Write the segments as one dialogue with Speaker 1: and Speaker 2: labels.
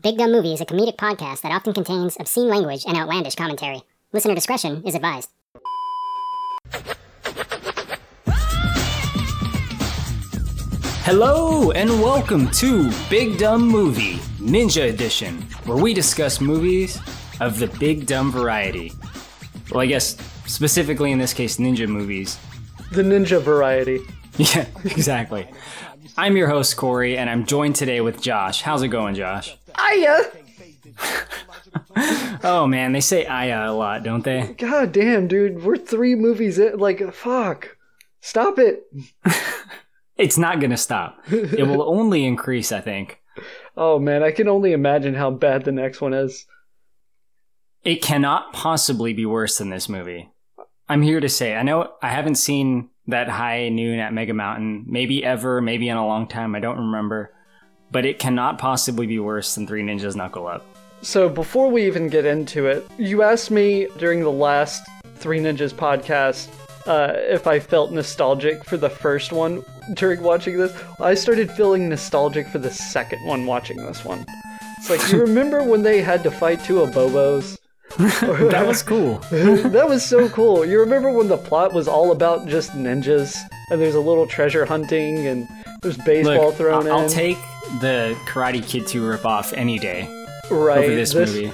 Speaker 1: Big Dumb Movie is a comedic podcast that often contains obscene language and outlandish commentary. Listener discretion is advised.
Speaker 2: Hello and welcome to Big Dumb Movie Ninja Edition, where we discuss movies of the big dumb variety. Well, I guess specifically in this case, ninja movies.
Speaker 3: The ninja variety.
Speaker 2: Yeah, exactly. I'm your host, Corey, and I'm joined today with Josh. How's it going, Josh?
Speaker 3: Aya!
Speaker 2: Uh, oh man, they say Aya a lot, don't they?
Speaker 3: God damn, dude. We're three movies in. Like, fuck. Stop it.
Speaker 2: It's not gonna stop. It will only increase, I think.
Speaker 3: Oh, man. I can only imagine how bad the next one is.
Speaker 2: It cannot possibly be worse than this movie. I'm here to say, I know I haven't seen that high noon at Mega Mountain, maybe ever, maybe in a long time, I don't remember. But it cannot possibly be worse than Three Ninjas Knuckle Up.
Speaker 3: So, before we even get into it, you asked me during the last Three Ninjas podcast uh, if I felt nostalgic for the first one during watching this. I started feeling nostalgic for the second one watching this one. It's like, you remember when they had to fight two Abobos?
Speaker 2: That was cool.
Speaker 3: that was so cool. You remember when the plot was all about just ninjas and there's a little treasure hunting and there's baseball
Speaker 2: Look,
Speaker 3: thrown
Speaker 2: I'll, I'll take the Karate Kid 2 ripoff any day
Speaker 3: right.
Speaker 2: over this, movie.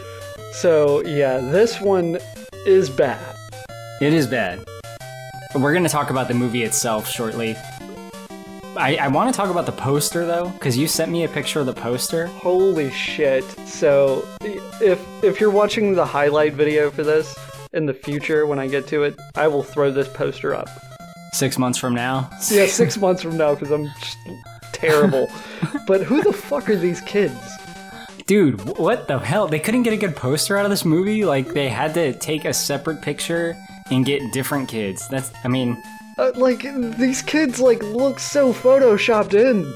Speaker 3: So yeah, this one is bad.
Speaker 2: It is bad. We're going to talk about the movie itself shortly. I, I want to talk about the poster though, because you sent me a picture of the poster.
Speaker 3: Holy shit. So if if you're watching the highlight video for this in the future when I get to it, I will throw this poster up.
Speaker 2: Six months from now.
Speaker 3: Yeah, 6 months from now cuz I'm terrible. but who the fuck are these kids?
Speaker 2: Dude, what the hell? They couldn't get a good poster out of this movie? Like, they had to take a separate picture and get different kids. That's, I mean,
Speaker 3: Uh, like these kids like look so photoshopped in.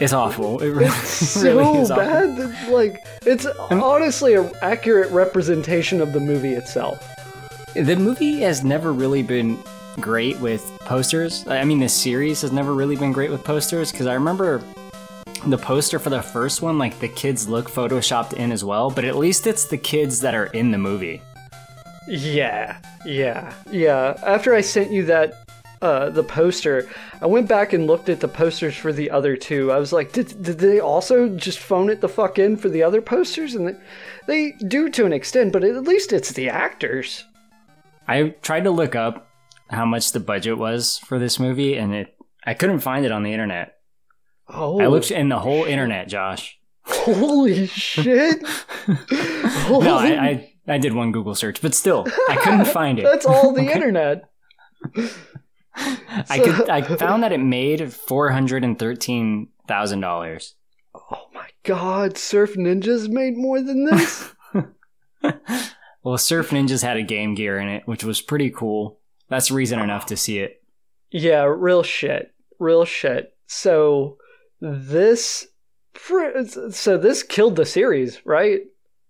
Speaker 2: it's awful. It really,
Speaker 3: so
Speaker 2: really is awful.
Speaker 3: bad that, like it's honestly an accurate representation of the movie itself
Speaker 2: The movie has never really been great with posters. I mean, this series has never really been great with posters because I remember the poster for the first one, like the kids look photoshopped in as well, but at least it's the kids that are in the movie.
Speaker 3: yeah yeah yeah after i sent you that uh the poster i went back and looked at the posters for the other two i was like did, did they also just phone it the fuck in for the other posters and they, they do to an extent but at least it's the actors
Speaker 2: I tried to look up how much the budget was for this movie, and it I couldn't find it on the internet.
Speaker 3: oh
Speaker 2: I looked in the whole internet, Josh.
Speaker 3: holy shit
Speaker 2: No, I, I I did one Google search, but still, I couldn't find it.
Speaker 3: that's all the internet
Speaker 2: I could I found that it made four hundred and thirteen thousand dollars.
Speaker 3: Oh my god, Surf Ninjas made more than this?
Speaker 2: Well, Surf Ninjas had a Game Gear in it, which was pretty cool. That's reason enough to see it.
Speaker 3: yeah, real shit. Real shit. So this so this killed the series, right?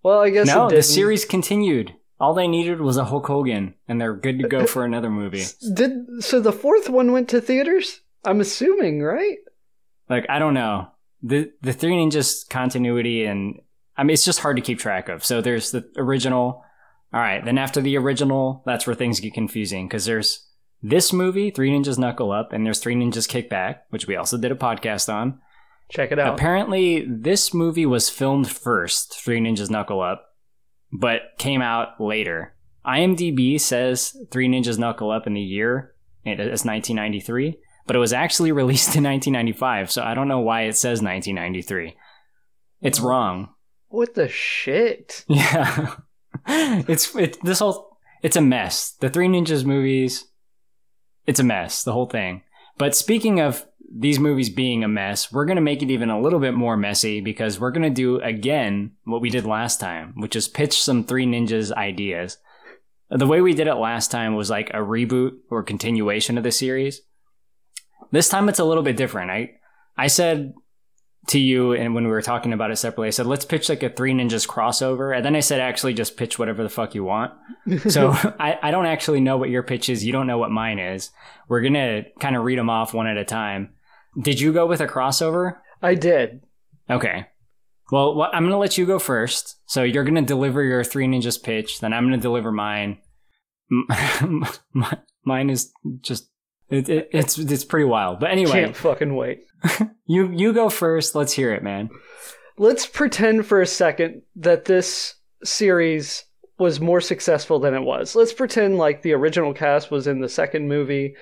Speaker 3: Well, I guess
Speaker 2: No, the series continued. All they needed was a Hulk Hogan, and they're good to go uh, for another movie.
Speaker 3: did so the fourth one went to theaters? I'm assuming, right?
Speaker 2: Like I don't know the the Three Ninjas continuity, and I mean it's just hard to keep track of. So there's the original. All right, then after the original, that's where things get confusing because there's this movie, Three Ninjas Knuckle Up, and there's Three Ninjas Kick Back, which we also did a podcast on.
Speaker 3: Check it out.
Speaker 2: Apparently, this movie was filmed first, Three Ninjas Knuckle Up, but came out later. IMDb says Three Ninjas Knuckle Up in the year it's 1993, but it was actually released in 1995, so I don't know why it says 1993. It's wrong.
Speaker 3: what the shit?
Speaker 2: Yeah, it's it, this whole it's a mess. The Three Ninjas movies, it's a mess. The whole thing. But speaking of these movies being a mess, we're gonna make it even a little bit more messy because we're gonna do again what we did last time, which is pitch some Three Ninjas ideas. The way we did it last time was like a reboot or continuation of the series. This time it's a little bit different. I I said to you and when we were talking about it separately, I said let's pitch like a Three Ninjas crossover, and then I said actually just pitch whatever the fuck you want. So I, I don't actually know what your pitch is. You don't know what mine is. We're gonna kind of read them off one at a time. Did you go with a crossover?
Speaker 3: I did.
Speaker 2: Okay. Well, I'm going to let you go first. So you're going to deliver your Three Ninjas pitch, then I'm going to deliver mine. Mine is just it, it, it's it's pretty wild. But anyway,
Speaker 3: Can't fucking wait.
Speaker 2: you you go first. Let's hear it, man.
Speaker 3: Let's pretend for a second that this series was more successful than it was. Let's pretend like the original cast was in the second movie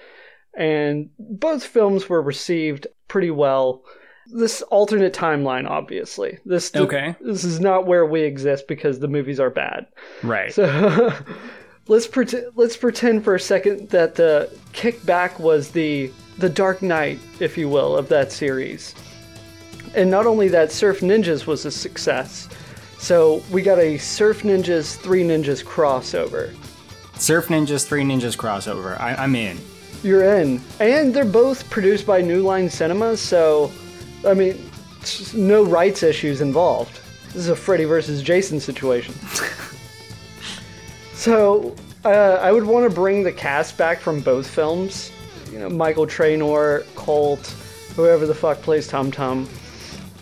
Speaker 3: and both films were received pretty well. This alternate timeline, obviously. This
Speaker 2: Okay.
Speaker 3: This is not where we exist because the movies are bad.
Speaker 2: Right.
Speaker 3: So let's pretend let's pretend for a second that the kickback was the the Dark Knight, if you will, of that series. And not only that, Surf Ninjas was a success. So we got a Surf Ninjas Three Ninjas crossover.
Speaker 2: Surf Ninjas, Three Ninjas crossover. I, I'm in.
Speaker 3: You're in, and they're both produced by New Line Cinema. So, I mean, no rights issues involved. This is a Freddy versus Jason situation. so, uh, I would want to bring the cast back from both films. You know, Michael Treanor, Colt, whoever the fuck plays Tom Tom.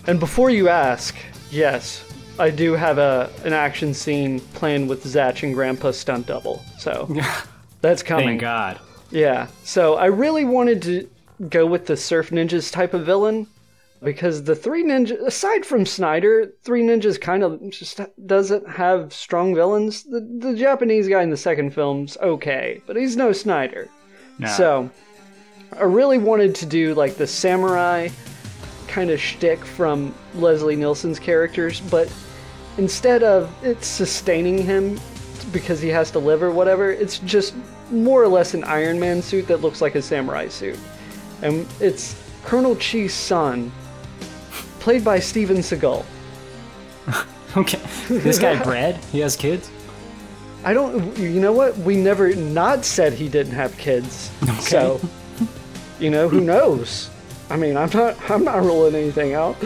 Speaker 3: And before you ask, yes, I do have a an action scene planned with Zatch and Grandpa stunt double. So that's coming.
Speaker 2: Thank God.
Speaker 3: Yeah. So I really wanted to go with the Surf Ninjas type of villain because the Three Ninjas, aside from Snyder, Three Ninjas kind of just doesn't have strong villains. The, the Japanese guy in the second film's okay, but he's no Snyder. So I really wanted to do like the samurai kind of shtick from Leslie Nielsen's characters, but instead of it sustaining him because he has to live or whatever, it's just more or less an Iron Man suit that looks like a samurai suit. And it's Colonel Chi's son, played by Steven Seagal.
Speaker 2: Okay. This guy bred. He has kids.
Speaker 3: I don't, you know what? We never not said he didn't have kids. So, you know, who knows? I mean, I'm not, I'm not ruling anything out.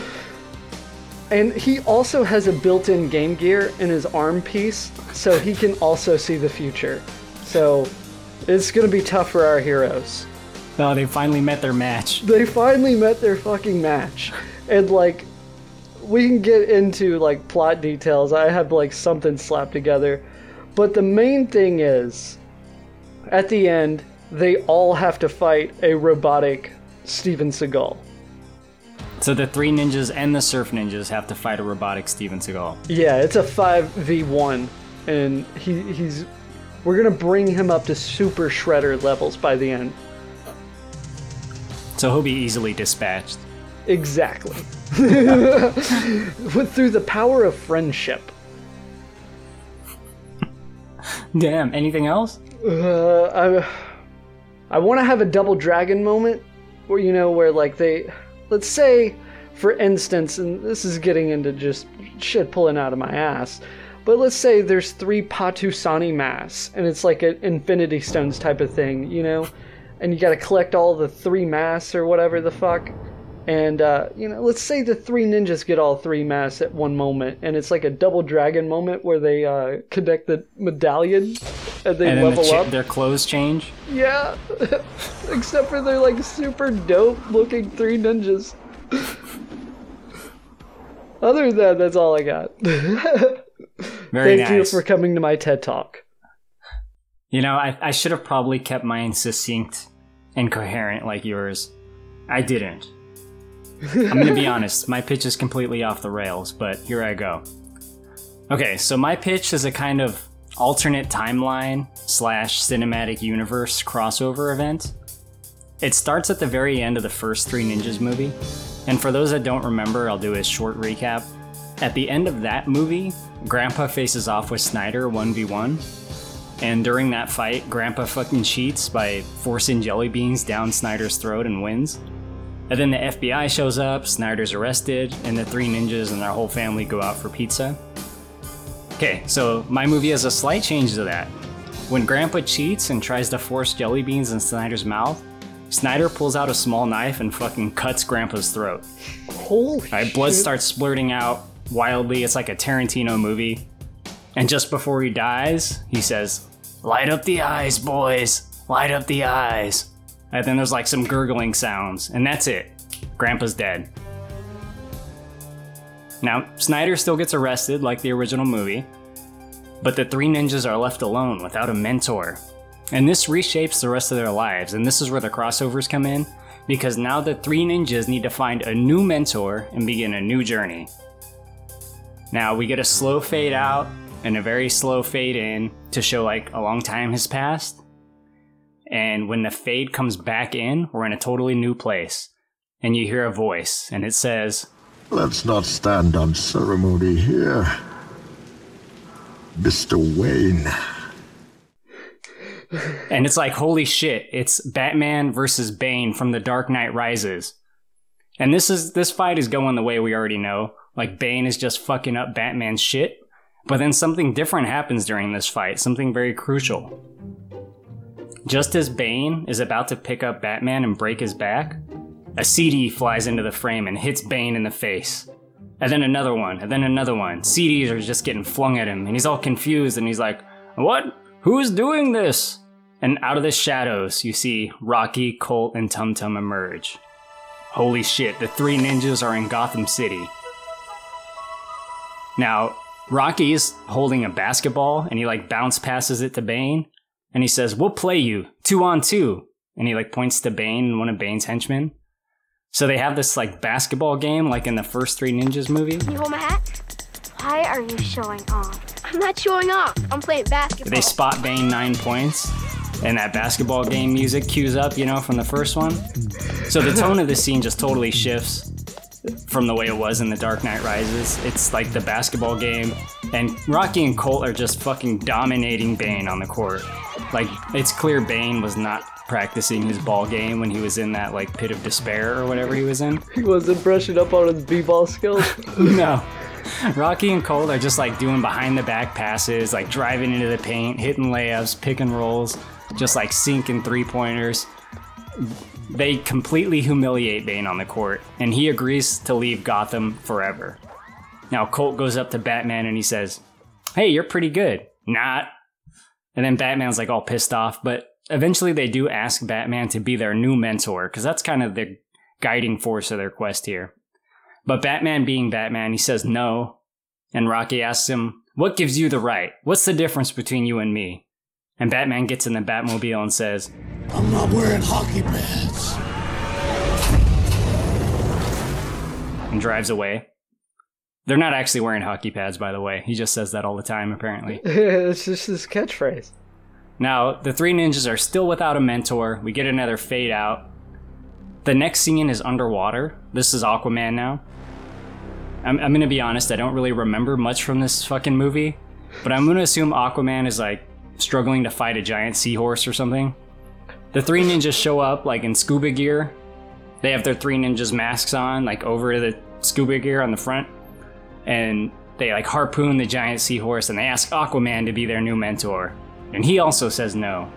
Speaker 3: And he also has a built-in Game Gear in his arm piece, so he can also see the future. So, it's gonna be tough for our heroes.
Speaker 2: Oh, they finally met their match.
Speaker 3: They finally met their fucking match, and like, we can get into like plot details. I have like something slapped together, but the main thing is, at the end, they all have to fight a robotic Steven Seagal.
Speaker 2: So the three ninjas and the surf ninjas have to fight a robotic Steven Seagal.
Speaker 3: Yeah, it's a five v one, and he he's. We're gonna bring him up to Super Shredder levels by the end.
Speaker 2: So he'll be easily dispatched.
Speaker 3: Exactly. With through the power of friendship.
Speaker 2: Damn. Anything else?
Speaker 3: Uh, I, I want to have a double dragon moment, where you know where like they, let's say, for instance, and this is getting into just shit pulling out of my ass, but let's say there's three Patusani masks, and it's like an Infinity Stones type of thing, you know, and you got to collect all the three masks or whatever the fuck. And uh, you know, let's say the three ninjas get all three masks at one moment, and it's like a double dragon moment where they uh, connect the medallion and they
Speaker 2: And then
Speaker 3: level
Speaker 2: the cha-
Speaker 3: up.
Speaker 2: their clothes change.
Speaker 3: Yeah, except for they're like super dope looking three ninjas. Other than that, that's all I got.
Speaker 2: Very
Speaker 3: Thank you for coming to my TED Talk.
Speaker 2: You know, I, I should have probably kept mine succinct and coherent like yours. I didn't. I'm gonna be honest, my pitch is completely off the rails, but here I go. Okay, so my pitch is a kind of alternate timeline slash cinematic universe crossover event. It starts at the very end of the first Three Ninjas movie, and for those that don't remember, I'll do a short recap. At the end of that movie, Grandpa faces off with Snyder 1v1, and during that fight, Grandpa fucking cheats by forcing jelly beans down Snyder's throat and wins. And then the FBI shows up, Snyder's arrested, and the three ninjas and their whole family go out for pizza. Okay, so my movie has a slight change to that. When Grandpa cheats and tries to force jelly beans in Snyder's mouth, Snyder pulls out a small knife and fucking cuts Grandpa's throat.
Speaker 3: Holy
Speaker 2: Right, blood
Speaker 3: shit.
Speaker 2: starts splurting out wildly. It's like a Tarantino movie. And just before he dies, he says, Light up the eyes, boys! Light up the eyes! And then there's like some gurgling sounds, and that's it. Grandpa's dead. Now, Snyder still gets arrested like the original movie, but the three ninjas are left alone without a mentor. And this reshapes the rest of their lives, and this is where the crossovers come in, because now the three ninjas need to find a new mentor and begin a new journey. Now, we get a slow fade out and a very slow fade in to show like a long time has passed. And when the fade comes back in, we're in a totally new place. And you hear a voice, and it says,
Speaker 4: Let's not stand on ceremony here. Mr. Wayne.
Speaker 2: and it's like, holy shit, it's Batman versus Bane from The Dark Knight Rises. And this is this fight is going the way we already know. Like Bane is just fucking up Batman's shit. But then something different happens during this fight, something very crucial. Just as Bane is about to pick up Batman and break his back, a CD flies into the frame and hits Bane in the face. And then another one, and then another one. CDs are just getting flung at him, and he's all confused and he's like, What? Who's doing this? And out of the shadows, you see Rocky, Colt, and Tum Tum emerge. Holy shit, the three ninjas are in Gotham City. Now, Rocky's holding a basketball and he like bounce passes it to Bane and he says, We'll play you two on two. And he like points to Bane, and one of Bane's henchmen. So they have this like basketball game like in the first Three Ninjas movie.
Speaker 5: You hold my hat? Why are you showing off? I'm not showing off. I'm playing basketball.
Speaker 2: They spot Bane nine points and that basketball game music cues up, you know, from the first one. So the tone of the scene just totally shifts from the way it was in The Dark Knight Rises. It's like the basketball game, and Rocky and Colt are just fucking dominating Bane on the court. Like, it's clear Bane was not practicing his ball game when he was in that, like, pit of despair or whatever he was in.
Speaker 3: He wasn't brushing up on his b-ball skills.
Speaker 2: no. Rocky and Colt are just like doing behind the back passes, like driving into the paint, hitting layups, pick and rolls, just like sinking three pointers. They completely humiliate Bane on the court, and he agrees to leave Gotham forever. Now, Colt goes up to Batman and he says, Hey, you're pretty good. Not. And then Batman's like all pissed off, but eventually they do ask Batman to be their new mentor, because that's kind of the guiding force of their quest here. But Batman being Batman, he says no. And Rocky asks him, What gives you the right? What's the difference between you and me? And Batman gets in the Batmobile and says,
Speaker 4: I'm not wearing hockey pads.
Speaker 2: and drives away. They're not actually wearing hockey pads, by the way. He just says that all the time, apparently.
Speaker 3: it's just his catchphrase.
Speaker 2: Now, the three ninjas are still without a mentor. We get another fade out. The next scene is underwater. This is Aquaman now. I'm, I'm gonna be honest, I don't really remember much from this fucking movie, but I'm gonna assume Aquaman is like struggling to fight a giant seahorse or something. The three ninjas show up like in scuba gear. They have their three ninjas masks on, like over the scuba gear on the front, and they like harpoon the giant seahorse and they ask Aquaman to be their new mentor. And he also says no.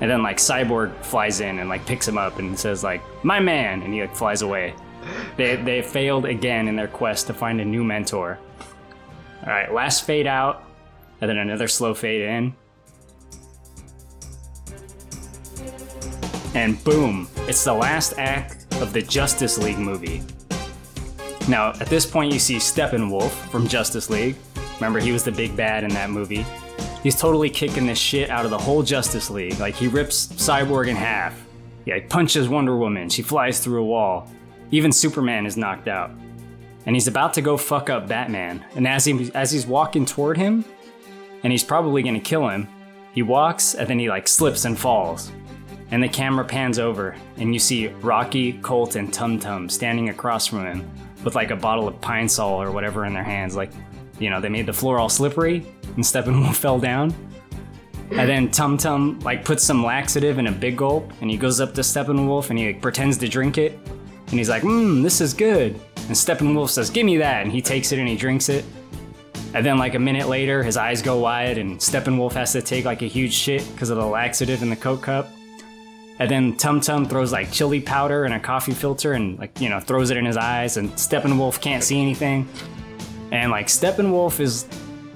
Speaker 2: And then like Cyborg flies in and like picks him up and says like, "My man," and he like flies away. They they failed again in their quest to find a new mentor. All right, last fade out, and then another slow fade in. And boom, it's the last act of the Justice League movie. Now, at this point, you see Steppenwolf from Justice League. Remember, he was the big bad in that movie. He's totally kicking the shit out of the whole Justice League. Like, he rips Cyborg in half. Yeah, he punches Wonder Woman. She flies through a wall. Even Superman is knocked out. And he's about to go fuck up Batman. And as, he, as he's walking toward him, and he's probably gonna kill him, he walks and then he like slips and falls. And the camera pans over, and you see Rocky, Colt, and Tum Tum standing across from him with like a bottle of Pine Sol or whatever in their hands. Like, you know, they made the floor all slippery, and Steppenwolf fell down. And then Tum Tum like puts some laxative in a big gulp, and he goes up to Steppenwolf and he like, pretends to drink it, and he's like, "Mmm, this is good." And Steppenwolf says, "Give me that," and he takes it and he drinks it. And then like a minute later, his eyes go wide, and Steppenwolf has to take like a huge shit because of the laxative in the Coke cup. And then Tum Tum throws like chili powder in a coffee filter and like, you know, throws it in his eyes and Steppenwolf can't see anything. And like Steppenwolf is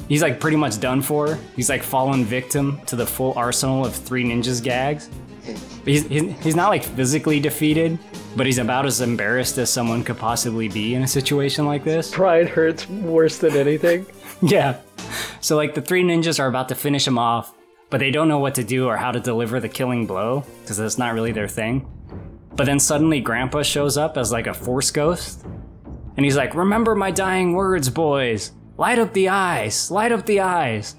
Speaker 2: he's like pretty much done for. He's like fallen victim to the full arsenal of three ninjas gags. He's, he's not like physically defeated, but he's about as embarrassed as someone could possibly be in a situation like this.
Speaker 3: Pride hurts worse than anything.
Speaker 2: Yeah. So, like, the three ninjas are about to finish him off, but they don't know what to do or how to deliver the killing blow, because that's not really their thing. But then suddenly, Grandpa shows up as like a force ghost, and he's like, Remember my dying words, boys! Light up the eyes! Light up the eyes!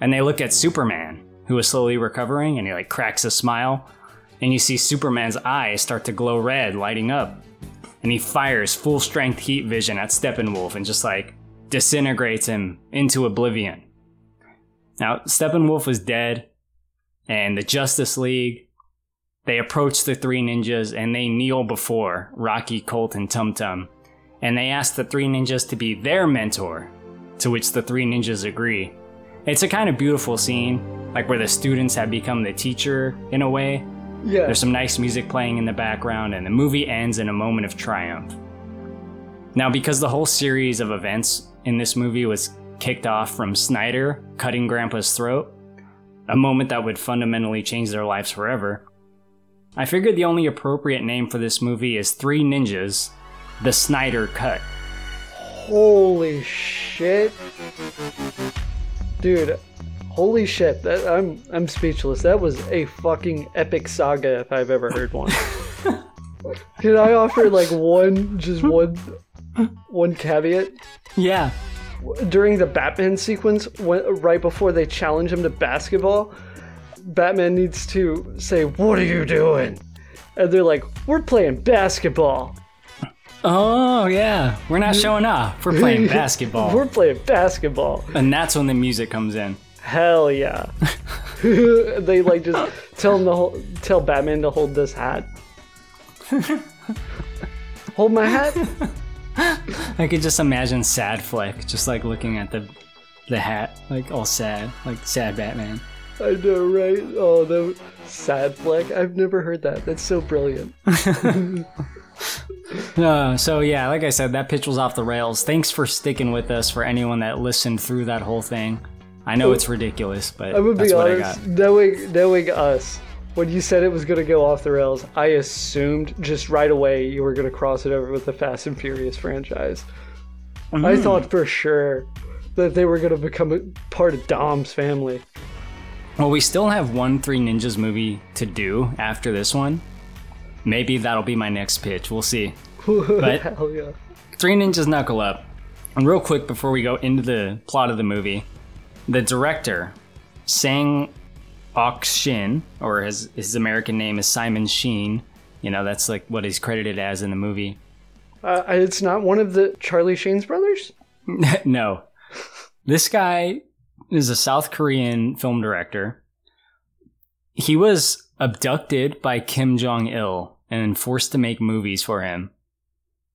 Speaker 2: And they look at Superman, who is slowly recovering, and he like cracks a smile, and you see Superman's eyes start to glow red, lighting up. And he fires full strength heat vision at Steppenwolf and just like disintegrates him into oblivion. Now, Steppenwolf is dead, and the Justice League, they approach the three ninjas and they kneel before Rocky, Colt, and Tum Tum. And they ask the three ninjas to be their mentor, to which the three ninjas agree. It's a kind of beautiful scene, like where the students have become the teacher in a way.
Speaker 3: Yeah.
Speaker 2: There's some nice music playing in the background, and the movie ends in a moment of triumph. Now, because the whole series of events in this movie was kicked off from Snyder cutting Grandpa's throat, a moment that would fundamentally change their lives forever, I figured the only appropriate name for this movie is Three Ninjas The Snyder Cut.
Speaker 3: Holy shit. Dude, holy shit. That, I'm I'm speechless. That was a fucking epic saga if I've ever heard one. Can I offer like one just one one caveat?
Speaker 2: Yeah.
Speaker 3: During the Batman sequence, when, right before they challenge him to basketball, Batman needs to say, "What are you doing?" And they're like, "We're playing basketball."
Speaker 2: Oh, yeah. We're not showing off. We're playing basketball.
Speaker 3: We're playing basketball.
Speaker 2: and that's when the music comes in.
Speaker 3: Hell yeah. they like just tell him to hold, tell Batman to hold this hat. hold my hat.
Speaker 2: I could just imagine Sad Fleck just like looking at the the hat, like all sad, like sad Batman.
Speaker 3: I know, right? Oh, the sad fleck. I've never heard that. That's so brilliant.
Speaker 2: Uh, so yeah, like I said, that pitch was off the rails. Thanks for sticking with us. For anyone that listened through that whole thing, I know it's ridiculous, but
Speaker 3: I would
Speaker 2: that's
Speaker 3: be
Speaker 2: what
Speaker 3: honest,
Speaker 2: I got.
Speaker 3: knowing knowing us, when you said it was gonna go off the rails, I assumed just right away you were gonna cross it over with the Fast and Furious franchise. I
Speaker 2: Mm.
Speaker 3: thought for sure that they were gonna become a part of Dom's family.
Speaker 2: Well, we still have one Three Ninjas movie to do after this one. Maybe that'll be my next pitch. We'll see. But
Speaker 3: Hell yeah.
Speaker 2: Three Ninjas Knuckle Up. And real quick before we go into the plot of the movie, the director, Sang Ok Shin, or his, his American name is Simon Sheen. You know, that's like what he's credited as in the movie.
Speaker 3: Uh, it's not one of the Charlie Sheen's brothers.
Speaker 2: no. This guy is a South Korean film director. He was abducted by Kim Jong il and forced to make movies for him.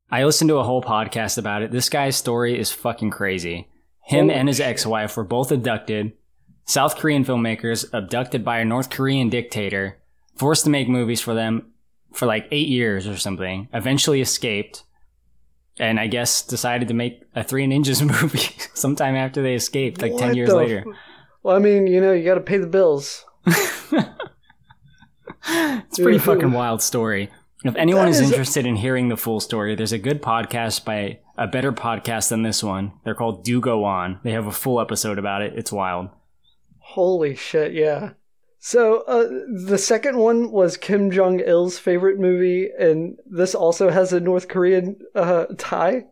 Speaker 2: I listened to a whole podcast about it. This guy's story is fucking crazy. Him
Speaker 3: Holy
Speaker 2: and his ex wife were both abducted. South Korean filmmakers abducted by a North Korean dictator, forced to make movies for them for like eight years or something, eventually escaped, and I guess decided to make a Three Ninjas movie sometime after they escaped, like 10 years later.
Speaker 3: f- Well, I mean, you know, you got to pay the bills.
Speaker 2: It's a pretty fucking wild story. If anyone is
Speaker 3: is-
Speaker 2: interested in hearing the full story, there's a good podcast by a better podcast than this one. They're called Do Go On. They have a full episode about it. It's wild.
Speaker 3: Holy shit, yeah. So, uh, the second one was Kim Jong il's favorite movie, and this also has a North Korean uh, tie.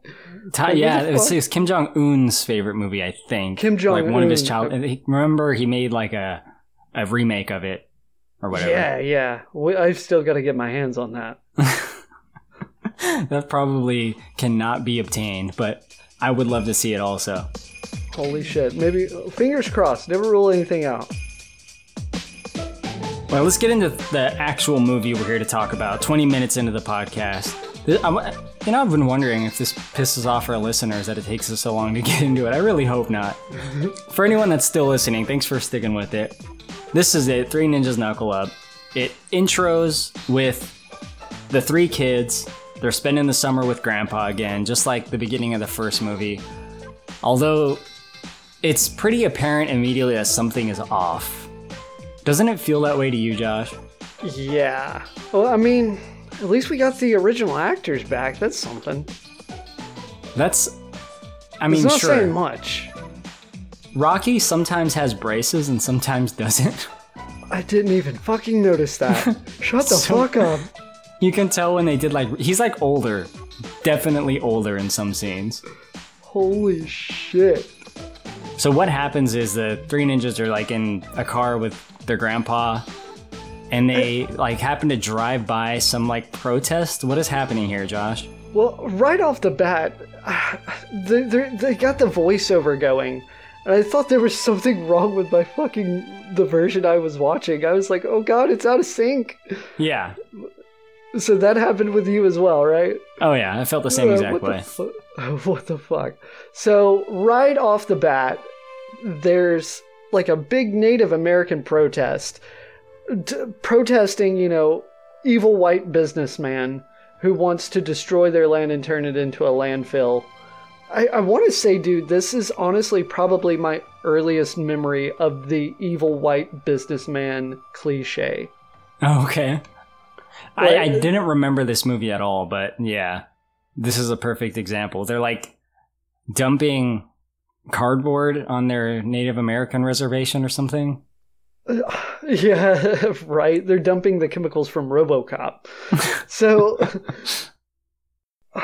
Speaker 3: What
Speaker 2: yeah, it's,
Speaker 3: fuck?
Speaker 2: it's Kim Jong Un's favorite movie, I think.
Speaker 3: Kim Jong,
Speaker 2: like one of his child. Remember, he made like a a remake of it or whatever.
Speaker 3: Yeah, yeah. We, I've still got to get my hands on that.
Speaker 2: that probably cannot be obtained, but I would love to see it also.
Speaker 3: Holy shit. Maybe, fingers crossed, never rule anything out.
Speaker 2: Well, let's get into the actual movie we're here to talk about. 20 minutes into the podcast. I'm- You know, I've been wondering if this pisses off our listeners that it takes us so long to get into it. I really hope not. for anyone that's still listening, thanks for sticking with it. This is it Three Ninjas Knuckle Up. It intros with the three kids. They're spending the summer with Grandpa again, just like the beginning of the first movie. Although it's pretty apparent immediately that something is off. Doesn't it feel that way to you, Josh?
Speaker 3: Yeah. Well, I mean, At least we got the original actors back. That's something.
Speaker 2: That's. I mean, It's
Speaker 3: not
Speaker 2: sure.
Speaker 3: saying much.
Speaker 2: Rocky sometimes has braces and sometimes doesn't.
Speaker 3: I didn't even fucking notice that. Shut the
Speaker 2: So-
Speaker 3: fuck up.
Speaker 2: You can tell when they did like he's like older, definitely older in some scenes.
Speaker 3: Holy shit.
Speaker 2: So what happens is the three ninjas are like in a car with their grandpa, and they like happen to drive by some like protest. What is happening here, Josh?
Speaker 3: Well, right off the bat, they, got the voiceover going. And I thought there was something wrong with my fucking the version I was watching. I was like, "Oh god, it's out of sync."
Speaker 2: Yeah.
Speaker 3: So that happened with you as well, right?
Speaker 2: Oh yeah, I felt the same
Speaker 3: Uh,
Speaker 2: exact way.
Speaker 3: The fu- what the fuck? So right off the bat, there's like a big Native American protest, t- protesting, you know, evil white businessman who wants to destroy their land and turn it into a landfill. I, I want to say, dude, this is honestly probably my earliest memory of the evil white businessman cliche.
Speaker 2: Oh, okay. I, I didn't remember this movie at all, but yeah, this is a perfect example. They're like dumping cardboard on their Native American reservation or something.
Speaker 3: Yeah, right. They're dumping the chemicals from RoboCop. so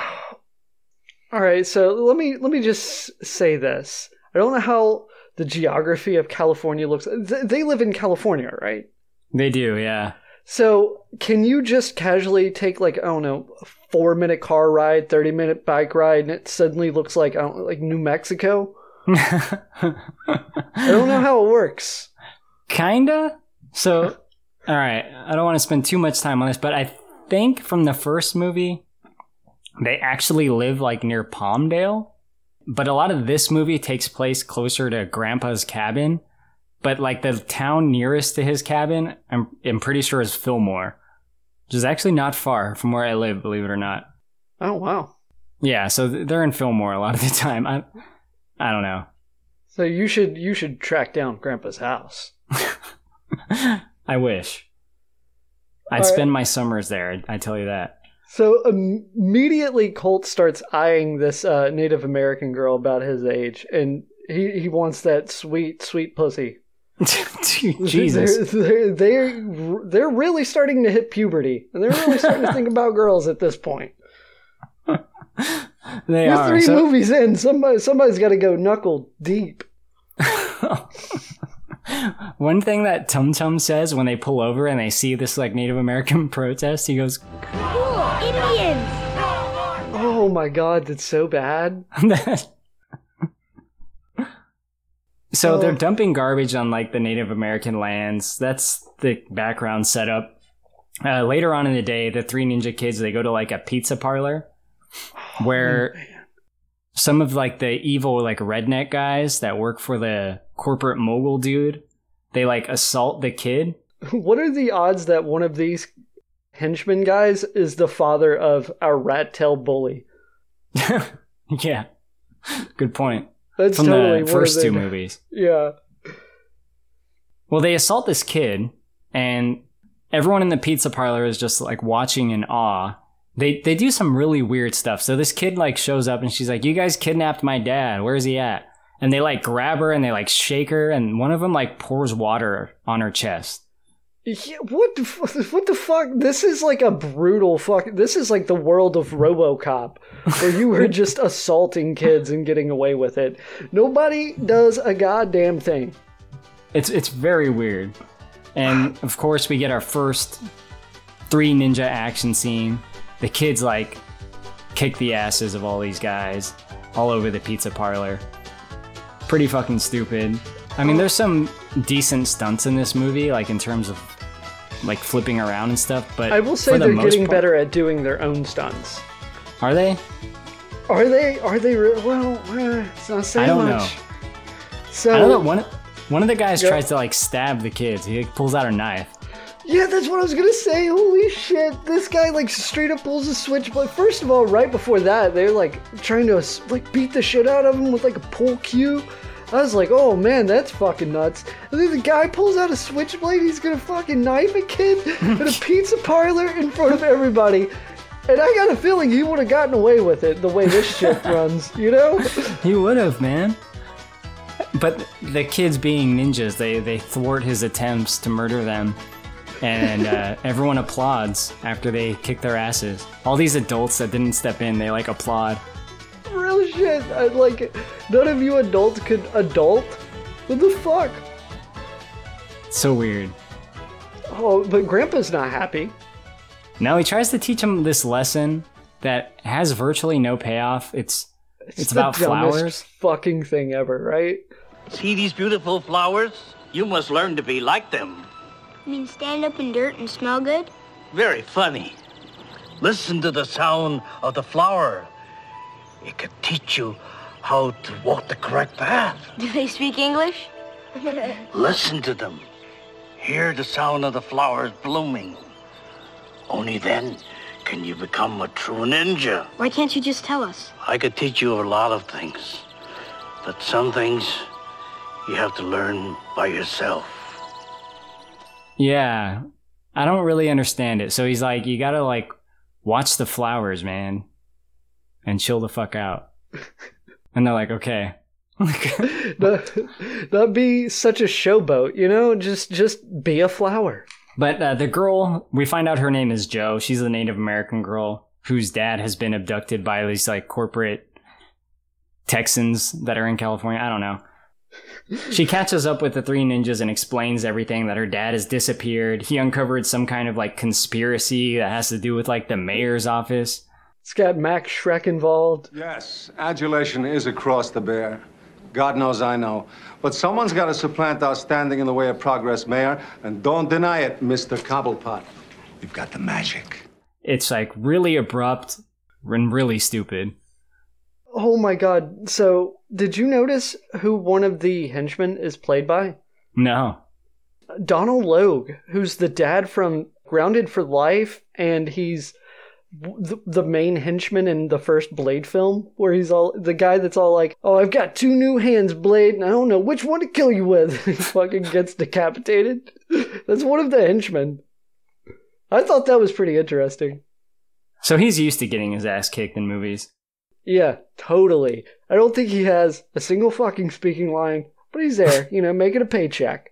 Speaker 3: All right, so let me let me just say this. I don't know how the geography of California looks. They live in California, right?
Speaker 2: They do, yeah.
Speaker 3: So, can you just casually take like I don't know, a 4-minute car ride, 30-minute bike ride and it suddenly looks like I don't, like New Mexico? I don't know how it works.
Speaker 2: Kinda. So, all right. I don't want to spend too much time on this, but I think from the first movie, they actually live like near Palmdale. But a lot of this movie takes place closer to Grandpa's cabin. But like the town nearest to his cabin, I'm, I'm pretty sure is Fillmore, which is actually not far from where I live, believe it or not.
Speaker 3: Oh, wow.
Speaker 2: Yeah, so they're in Fillmore a lot of the time. I, I don't know.
Speaker 3: So you should you should track down Grandpa's house.
Speaker 2: I wish. I'd
Speaker 3: right.
Speaker 2: spend my summers there. I, tell you that.
Speaker 3: So im- immediately Colt starts eyeing this uh, Native American girl about his age, and he, he wants that sweet sweet pussy.
Speaker 2: Jesus.
Speaker 3: they're, they're they're they're really starting to hit puberty, and they're really starting to think about girls at this point.
Speaker 2: They
Speaker 3: We're
Speaker 2: are.
Speaker 3: three
Speaker 2: So-
Speaker 3: movies in. Somebody somebody's got to go knuckle deep.
Speaker 2: One thing that Tum Tum says when they pull over and they see this like Native American protest, he goes,
Speaker 5: Cool, Indians!
Speaker 3: Oh my god, that's so bad.
Speaker 2: So they're dumping garbage on like the Native American lands. That's the background setup. Uh, later on in the day, the three ninja kids they go to like a pizza parlor where some of like the evil like redneck guys that work for the corporate mogul dude they like assault the kid.
Speaker 3: What are the odds that one of these henchmen guys is the father of our rat tail bully?
Speaker 2: yeah, good point.
Speaker 3: That's
Speaker 2: From
Speaker 3: totally
Speaker 2: the first two movies.
Speaker 3: Yeah.
Speaker 2: Well, they assault this kid, and everyone in the pizza parlor is just like watching in awe. They they do some really weird stuff. So this kid like shows up and she's like, "You guys kidnapped my dad. Where's he at?" And they like grab her and they like shake her, and one of them like pours water on her chest.
Speaker 3: Yeah, what the, what the fuck? This is like a brutal fuck. This is like the world of RoboCop, where you were just assaulting kids and getting away with it. Nobody does a goddamn thing.
Speaker 2: It's it's very weird. And of course, we get our first three ninja action scene. The kids like kick the asses of all these guys all over the pizza parlor. Pretty fucking stupid. I mean, oh. there's some decent stunts in this movie, like in terms of like flipping around and stuff. But
Speaker 3: I will say
Speaker 2: the
Speaker 3: they're getting
Speaker 2: part-
Speaker 3: better at doing their own stunts.
Speaker 2: Are they?
Speaker 3: Are they? Are they? Re- well, eh, it's not saying
Speaker 2: I don't
Speaker 3: much.
Speaker 2: know.
Speaker 3: So
Speaker 2: I don't know. One one of the guys
Speaker 3: Yeah.
Speaker 2: tries to like stab the kids. He like, pulls out a knife.
Speaker 3: Yeah, that's what I was gonna say. Holy shit, this guy like straight up pulls a switch. But first of all, right before that, they're like trying to like beat the shit out of him with like a pull cue. I was like, oh man, that's fucking nuts. And then the guy pulls out a switchblade, he's gonna fucking knife a kid at a pizza parlor in front of everybody. And I got a feeling he would have gotten away with it the way this shit runs, you know?
Speaker 2: He would have, man. But the kids being ninjas, they, they thwart his attempts to murder them. And uh, everyone applauds after they kick their asses. All these adults that didn't step in, they like applaud.
Speaker 3: Real shit. I, like, none of you adults could adult? What the fuck?
Speaker 2: So weird.
Speaker 3: Oh, but Grandpa's not happy.
Speaker 2: Now he tries to teach him this lesson that has virtually no payoff. It's it's,
Speaker 3: the
Speaker 2: about flowers.
Speaker 3: fucking thing ever, right?
Speaker 6: See these beautiful flowers? You must learn to be like them.
Speaker 5: You mean stand up in dirt and smell good?
Speaker 6: Very funny. Listen to the sound of the flower. It could teach you how to walk the correct path.
Speaker 5: Do they speak English?
Speaker 6: Listen to them. Hear the sound of the flowers blooming. Only then can you become a true ninja.
Speaker 5: Why can't you just tell us?
Speaker 6: I could teach you a lot of things, but some things you have to learn by yourself.
Speaker 2: Yeah. I don't really understand it. So he's like, you gotta like watch the flowers, man. And chill the fuck out. And they're like, okay.
Speaker 3: not, not be such a showboat, you know? Just just be a flower.
Speaker 2: But uh, the girl, we find out her name is Joe. She's the Native American girl whose dad has been abducted by these like corporate Texans that are in California. I don't know. She catches up with the three ninjas and explains everything that her dad has disappeared. He uncovered some kind of like conspiracy that has to do with like the mayor's office.
Speaker 3: It's got Max Shreck involved.
Speaker 7: Yes, adulation is across the bear. God knows I know. But someone's got to supplant our standing in the way of progress, Mayor. And don't deny it, Mr. Cobblepot. We've got the magic.
Speaker 2: It's like really abrupt and really stupid.
Speaker 3: Oh my god. So, did you notice who one of the henchmen is played by?
Speaker 2: No.
Speaker 3: Donald Logue, who's the dad from Grounded for Life, and he's the, the main henchman in the first Blade film, where he's all the guy that's all like, "Oh, I've got two new hands, Blade, and I don't know which one to kill you with." he fucking gets decapitated. That's one of the henchmen. I thought that was pretty interesting.
Speaker 2: So he's used to getting his ass kicked in movies.
Speaker 3: Yeah, totally. I don't think he has a single fucking speaking line, but he's there, you know, making a paycheck.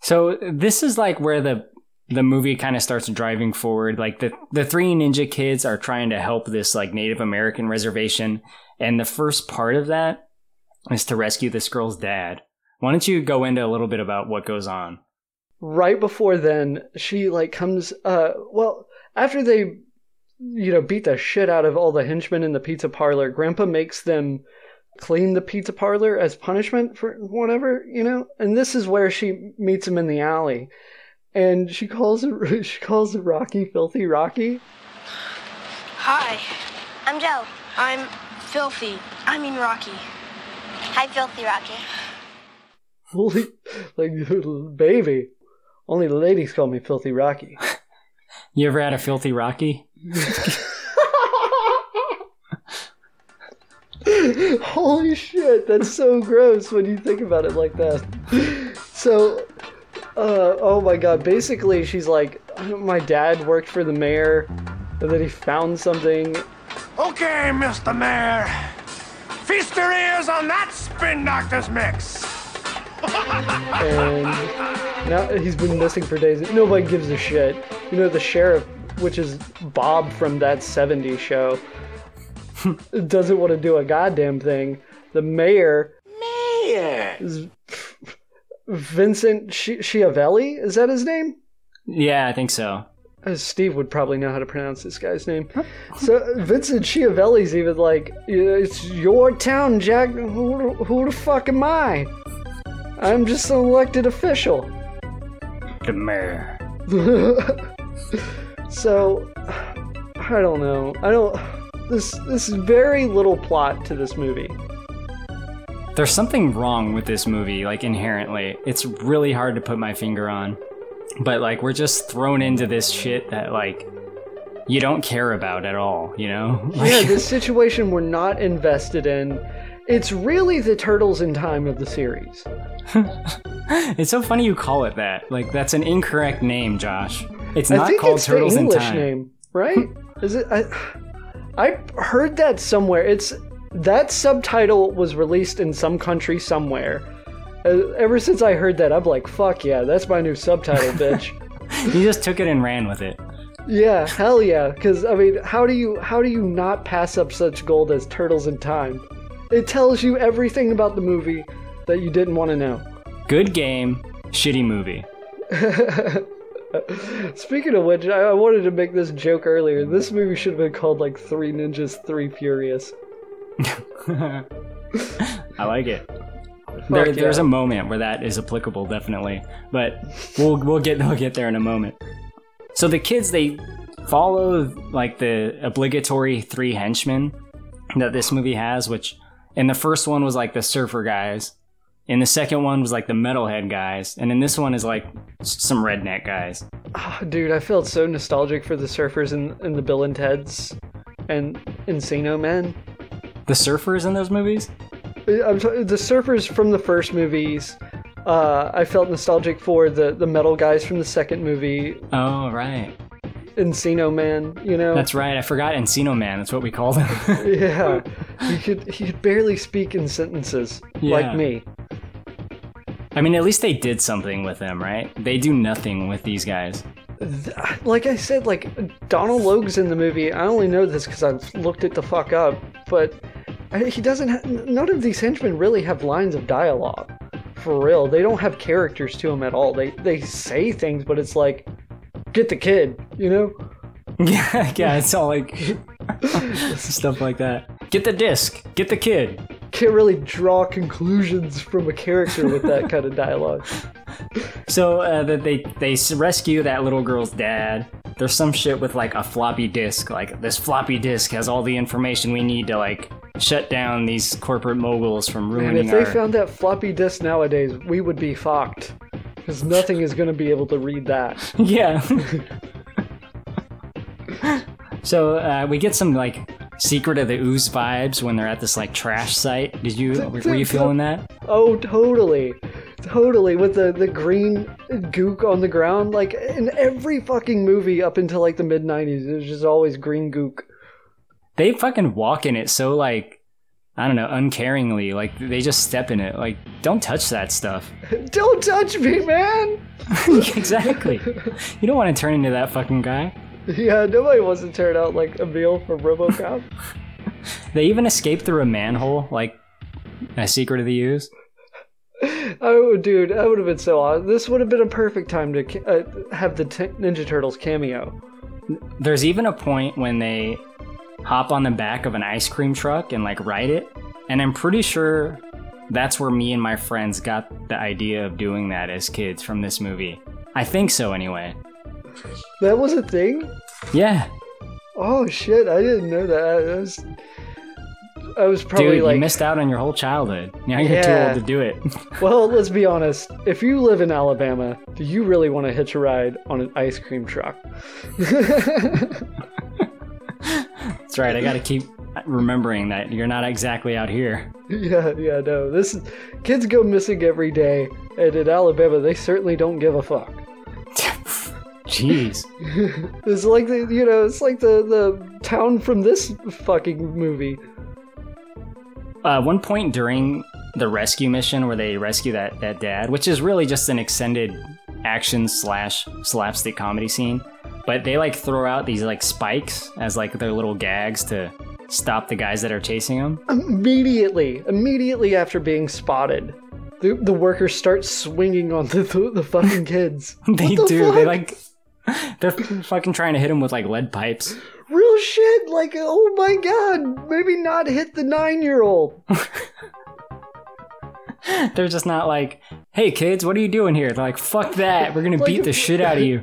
Speaker 2: So this is like where the the movie kind of starts driving forward. Like the the three ninja kids are trying to help this like Native American reservation, and the first part of that is to rescue this girl's dad. Why don't you go into a little bit about what goes on?
Speaker 3: Right before then, she like comes uh well, after they you know, beat the shit out of all the henchmen in the pizza parlor, Grandpa makes them clean the pizza parlor as punishment for whatever, you know? And this is where she meets him in the alley. And she calls she calls Rocky filthy Rocky.
Speaker 5: Hi. I'm Joe. I'm Filthy. I mean Rocky. Hi, Filthy Rocky.
Speaker 3: Holy like baby. Only the ladies call me filthy Rocky.
Speaker 2: You ever had a filthy Rocky?
Speaker 3: Holy shit, that's so gross when you think about it like that. So, uh, oh my god, basically, she's like, my dad worked for the mayor, and then he found something.
Speaker 8: Okay, Mr. Mayor. Feast your ears on that Spin Doctors mix.
Speaker 3: and now he's been missing for days. Nobody gives a shit. You know, the sheriff, which is Bob from that 70s show, doesn't want to do a goddamn thing. The mayor
Speaker 6: Mayor!
Speaker 3: is Vincent Chi- Schiavelli. Is that his name?
Speaker 2: Yeah, I think so.
Speaker 3: Uh, Steve would probably know how to pronounce this guy's name. So Vincent Schiavelli's even like, "It's your town, Jack. Who, who the fuck am I? I'm just an elected official."
Speaker 2: The mayor.
Speaker 3: so I don't know. I don't. This this is very little plot to this movie.
Speaker 2: There's something wrong with this movie, like inherently. It's really hard to put my finger on. But like we're just thrown into this shit that like you don't care about at all, you know?
Speaker 3: Yeah, this situation we're not invested in, It's really the Turtles in Time of the series.
Speaker 2: It's so funny you call it that. Like that's an incorrect name, Josh. It's not called
Speaker 3: it's
Speaker 2: Turtles in Time.
Speaker 3: name, right? Is it? I, I heard that somewhere. It's that subtitle was released in some country somewhere. Uh, ever since I heard that, I'm like, fuck yeah, that's my new subtitle, bitch.
Speaker 2: You just took it and ran with it.
Speaker 3: yeah, hell yeah. Because I mean, how do you how do you not pass up such gold as Turtles in Time? It tells you everything about the movie that you didn't want to know.
Speaker 2: Good game, shitty movie.
Speaker 3: Speaking of which, I, I wanted to make this joke earlier. This movie should have been called like Three Ninjas, Three Furious.
Speaker 2: I like it. There,
Speaker 3: Fuck
Speaker 2: There's
Speaker 3: yeah.
Speaker 2: a moment where that is applicable, definitely. But we'll we'll get we'll get there in a moment. So the kids they follow like the obligatory three henchmen that this movie has, which in the first one was like the surfer guys, and the second one was like the metalhead guys, and then this one is like some redneck guys.
Speaker 3: Ah, dude, I felt so nostalgic for the surfers and, in the Bill and Ted's and Encino Man.
Speaker 2: The surfers in those movies?
Speaker 3: I'm t- the surfers from the first movies. Uh, I felt nostalgic for the, the metal guys from the second movie,
Speaker 2: Oh right,
Speaker 3: Encino Man. You know,
Speaker 2: that's right. I forgot Encino Man. That's what we call him.
Speaker 3: yeah, he could he could barely speak in sentences
Speaker 2: Yeah.
Speaker 3: like me.
Speaker 2: I mean, at least they did something with them, right? They do nothing with these guys.
Speaker 3: like I said, like Donal Logue's in the movie. I only know this because I've looked it the fuck up, but I- he doesn't. Ha- none of these henchmen really have lines of dialogue. For real, they don't have characters to them at all. They they say things, but it's like, get the kid, you know?
Speaker 2: Yeah, yeah, it's all like stuff like that. Get the disc. Get the kid.
Speaker 3: Can't really draw conclusions from a character with that kind of dialogue.
Speaker 2: So uh, that they they rescue that little girl's dad. There's some shit with like a floppy disk. Like this floppy disk has all the information we need to like shut down these corporate moguls from ruining.
Speaker 3: And if they
Speaker 2: our.
Speaker 3: found that floppy disk nowadays, we would be fucked. Because nothing is going to be able to read that.
Speaker 2: yeah. so uh, we get some like Secret of the Ooze vibes when they're at this like trash site. Did you were you feeling that?
Speaker 3: Oh, totally. Totally. With the, the green gook on the ground. Like, in every fucking movie up until like the mid 90s, there's just always green gook.
Speaker 2: They fucking walk in it so like I don't know, uncaringly. Like they just step in it. Like don't touch that stuff.
Speaker 3: Don't touch me, man!
Speaker 2: exactly. You don't want to turn into that fucking guy.
Speaker 3: Yeah, nobody wants to turn out like Emil from Robocop.
Speaker 2: They even escape through a manhole, like a Secret of the Ooze.
Speaker 3: oh, dude, that would have been so awesome. This would have been a perfect time to uh, have the t- Ninja Turtles cameo.
Speaker 2: There's even a point when they hop on the back of an ice cream truck and like ride it. And I'm pretty sure that's where me and my friends got the idea of doing that as kids from this movie. I think so anyway.
Speaker 3: That was a thing?
Speaker 2: Yeah.
Speaker 3: Oh, shit, I didn't know that. I was, I was probably
Speaker 2: Dude,
Speaker 3: like.
Speaker 2: you missed out on your whole childhood. Now you're too old to do it.
Speaker 3: Well, let's be honest. If you live in Alabama, do you really want to hitch a ride on an ice cream truck?
Speaker 2: That's right. I got to keep remembering that you're not exactly out here.
Speaker 3: yeah, yeah, no. This is, kids go missing every day, and in Alabama, they certainly don't give a fuck.
Speaker 2: Jeez.
Speaker 3: It's like the, you know, it's like the the town from this fucking movie.
Speaker 2: Uh, one point during the rescue mission where they rescue that, that dad, which is really just an extended action slash slapstick comedy scene, but they like throw out these like spikes as like their little gags to stop the guys that are chasing them.
Speaker 3: Immediately, immediately after being spotted, the, the workers start swinging on the the, the fucking kids.
Speaker 2: They
Speaker 3: the
Speaker 2: do. They like they're fucking trying to hit them with like lead pipes.
Speaker 3: real shit. Like, oh my god, maybe not hit the nine year old.
Speaker 2: They're just not like, "Hey kids, what are you doing here?" They're like, "Fuck that. We're gonna beat the shit out of you."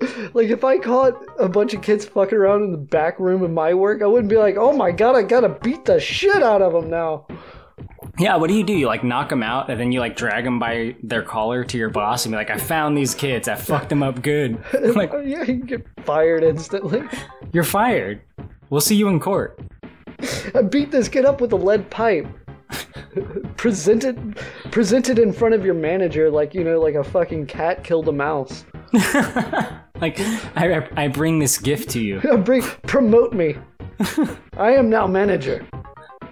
Speaker 3: Like if I caught a bunch of kids fucking around in the back room of my work, I wouldn't be like, "Oh my god, I gotta beat the shit out of them now."
Speaker 2: Yeah, what do you do? You like knock them out, and then you like drag them by their collar to your boss, and be like, "I found these kids. I fucked them up good." like,
Speaker 3: yeah, you get fired instantly.
Speaker 2: you're fired. We'll see you in court.
Speaker 3: I beat this kid up with a lead pipe. presented presented in front of your manager like you know like a fucking cat killed a mouse.
Speaker 2: Like, I, I bring this gift to you.
Speaker 3: Bring promote me. I am now manager.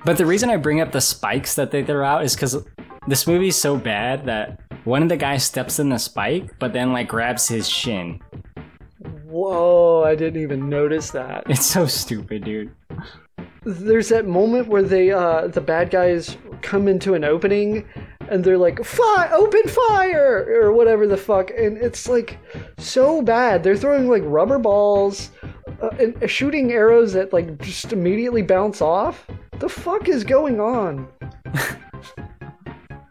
Speaker 2: But the reason I bring up the spikes that they throw out is because this movie is so bad that one of the guys steps in the spike, but then like grabs his shin.
Speaker 3: Whoa, I didn't even notice that.
Speaker 2: It's so stupid, dude.
Speaker 3: There's that moment where they uh the bad guys come into an opening and they're like fire open fire! or whatever the fuck. And it's like so bad. They're throwing like rubber balls uh, and uh, shooting arrows that like just immediately bounce off. The fuck is going on?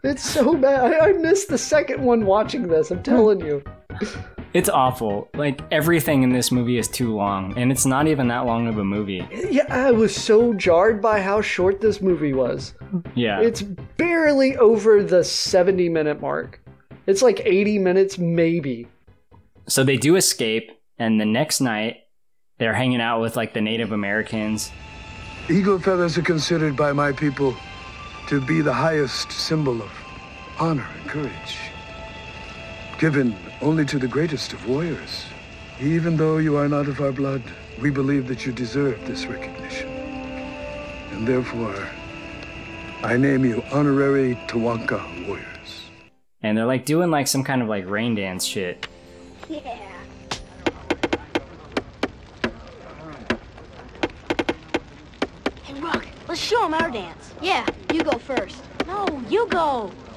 Speaker 3: It's so bad. I, I missed the second one watching this i'm telling you
Speaker 2: It's awful. Like everything in this movie is too long, and it's not even that long of a movie.
Speaker 3: yeah i was so jarred by how short this movie was
Speaker 2: Yeah.
Speaker 3: it's barely over the 70 minute mark it's like 80 minutes maybe
Speaker 2: so they do escape, and the next night they're hanging out with like the Native Americans.
Speaker 9: Eagle feathers are considered by my people to be the highest symbol of honor and courage. Given only to the greatest of warriors. Even though you are not of our blood, we believe that you deserve this recognition. And therefore, I name you honorary Tawanka warriors.
Speaker 2: And they're like doing like some kind of like rain dance shit.
Speaker 5: Yeah. Hey, Rock, let's show them our dance. Yeah, you go first. No, you go. Go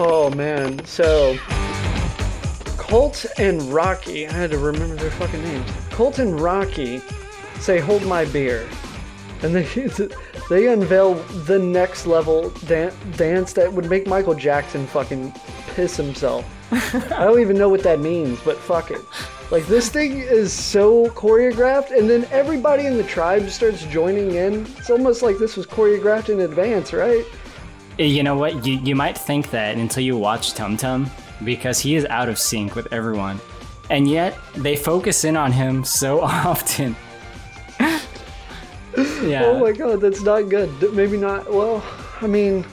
Speaker 3: Oh man, so Colt and Rocky, I had to remember their fucking names. Colt and Rocky say, "Hold my beer," and they they unveil the next level dan- dance that would make Michael Jackson fucking piss himself. I don't even know what that means, but fuck it. Like this thing is so choreographed, and then everybody in the tribe starts joining in. It's almost like this was choreographed in advance, right?
Speaker 2: You know what? You, you might think that until you watch Tum Tum, because he is out of sync with everyone. And yet, they focus in on him so often. yeah.
Speaker 3: Oh my god, that's not good. Maybe not. Well, I mean,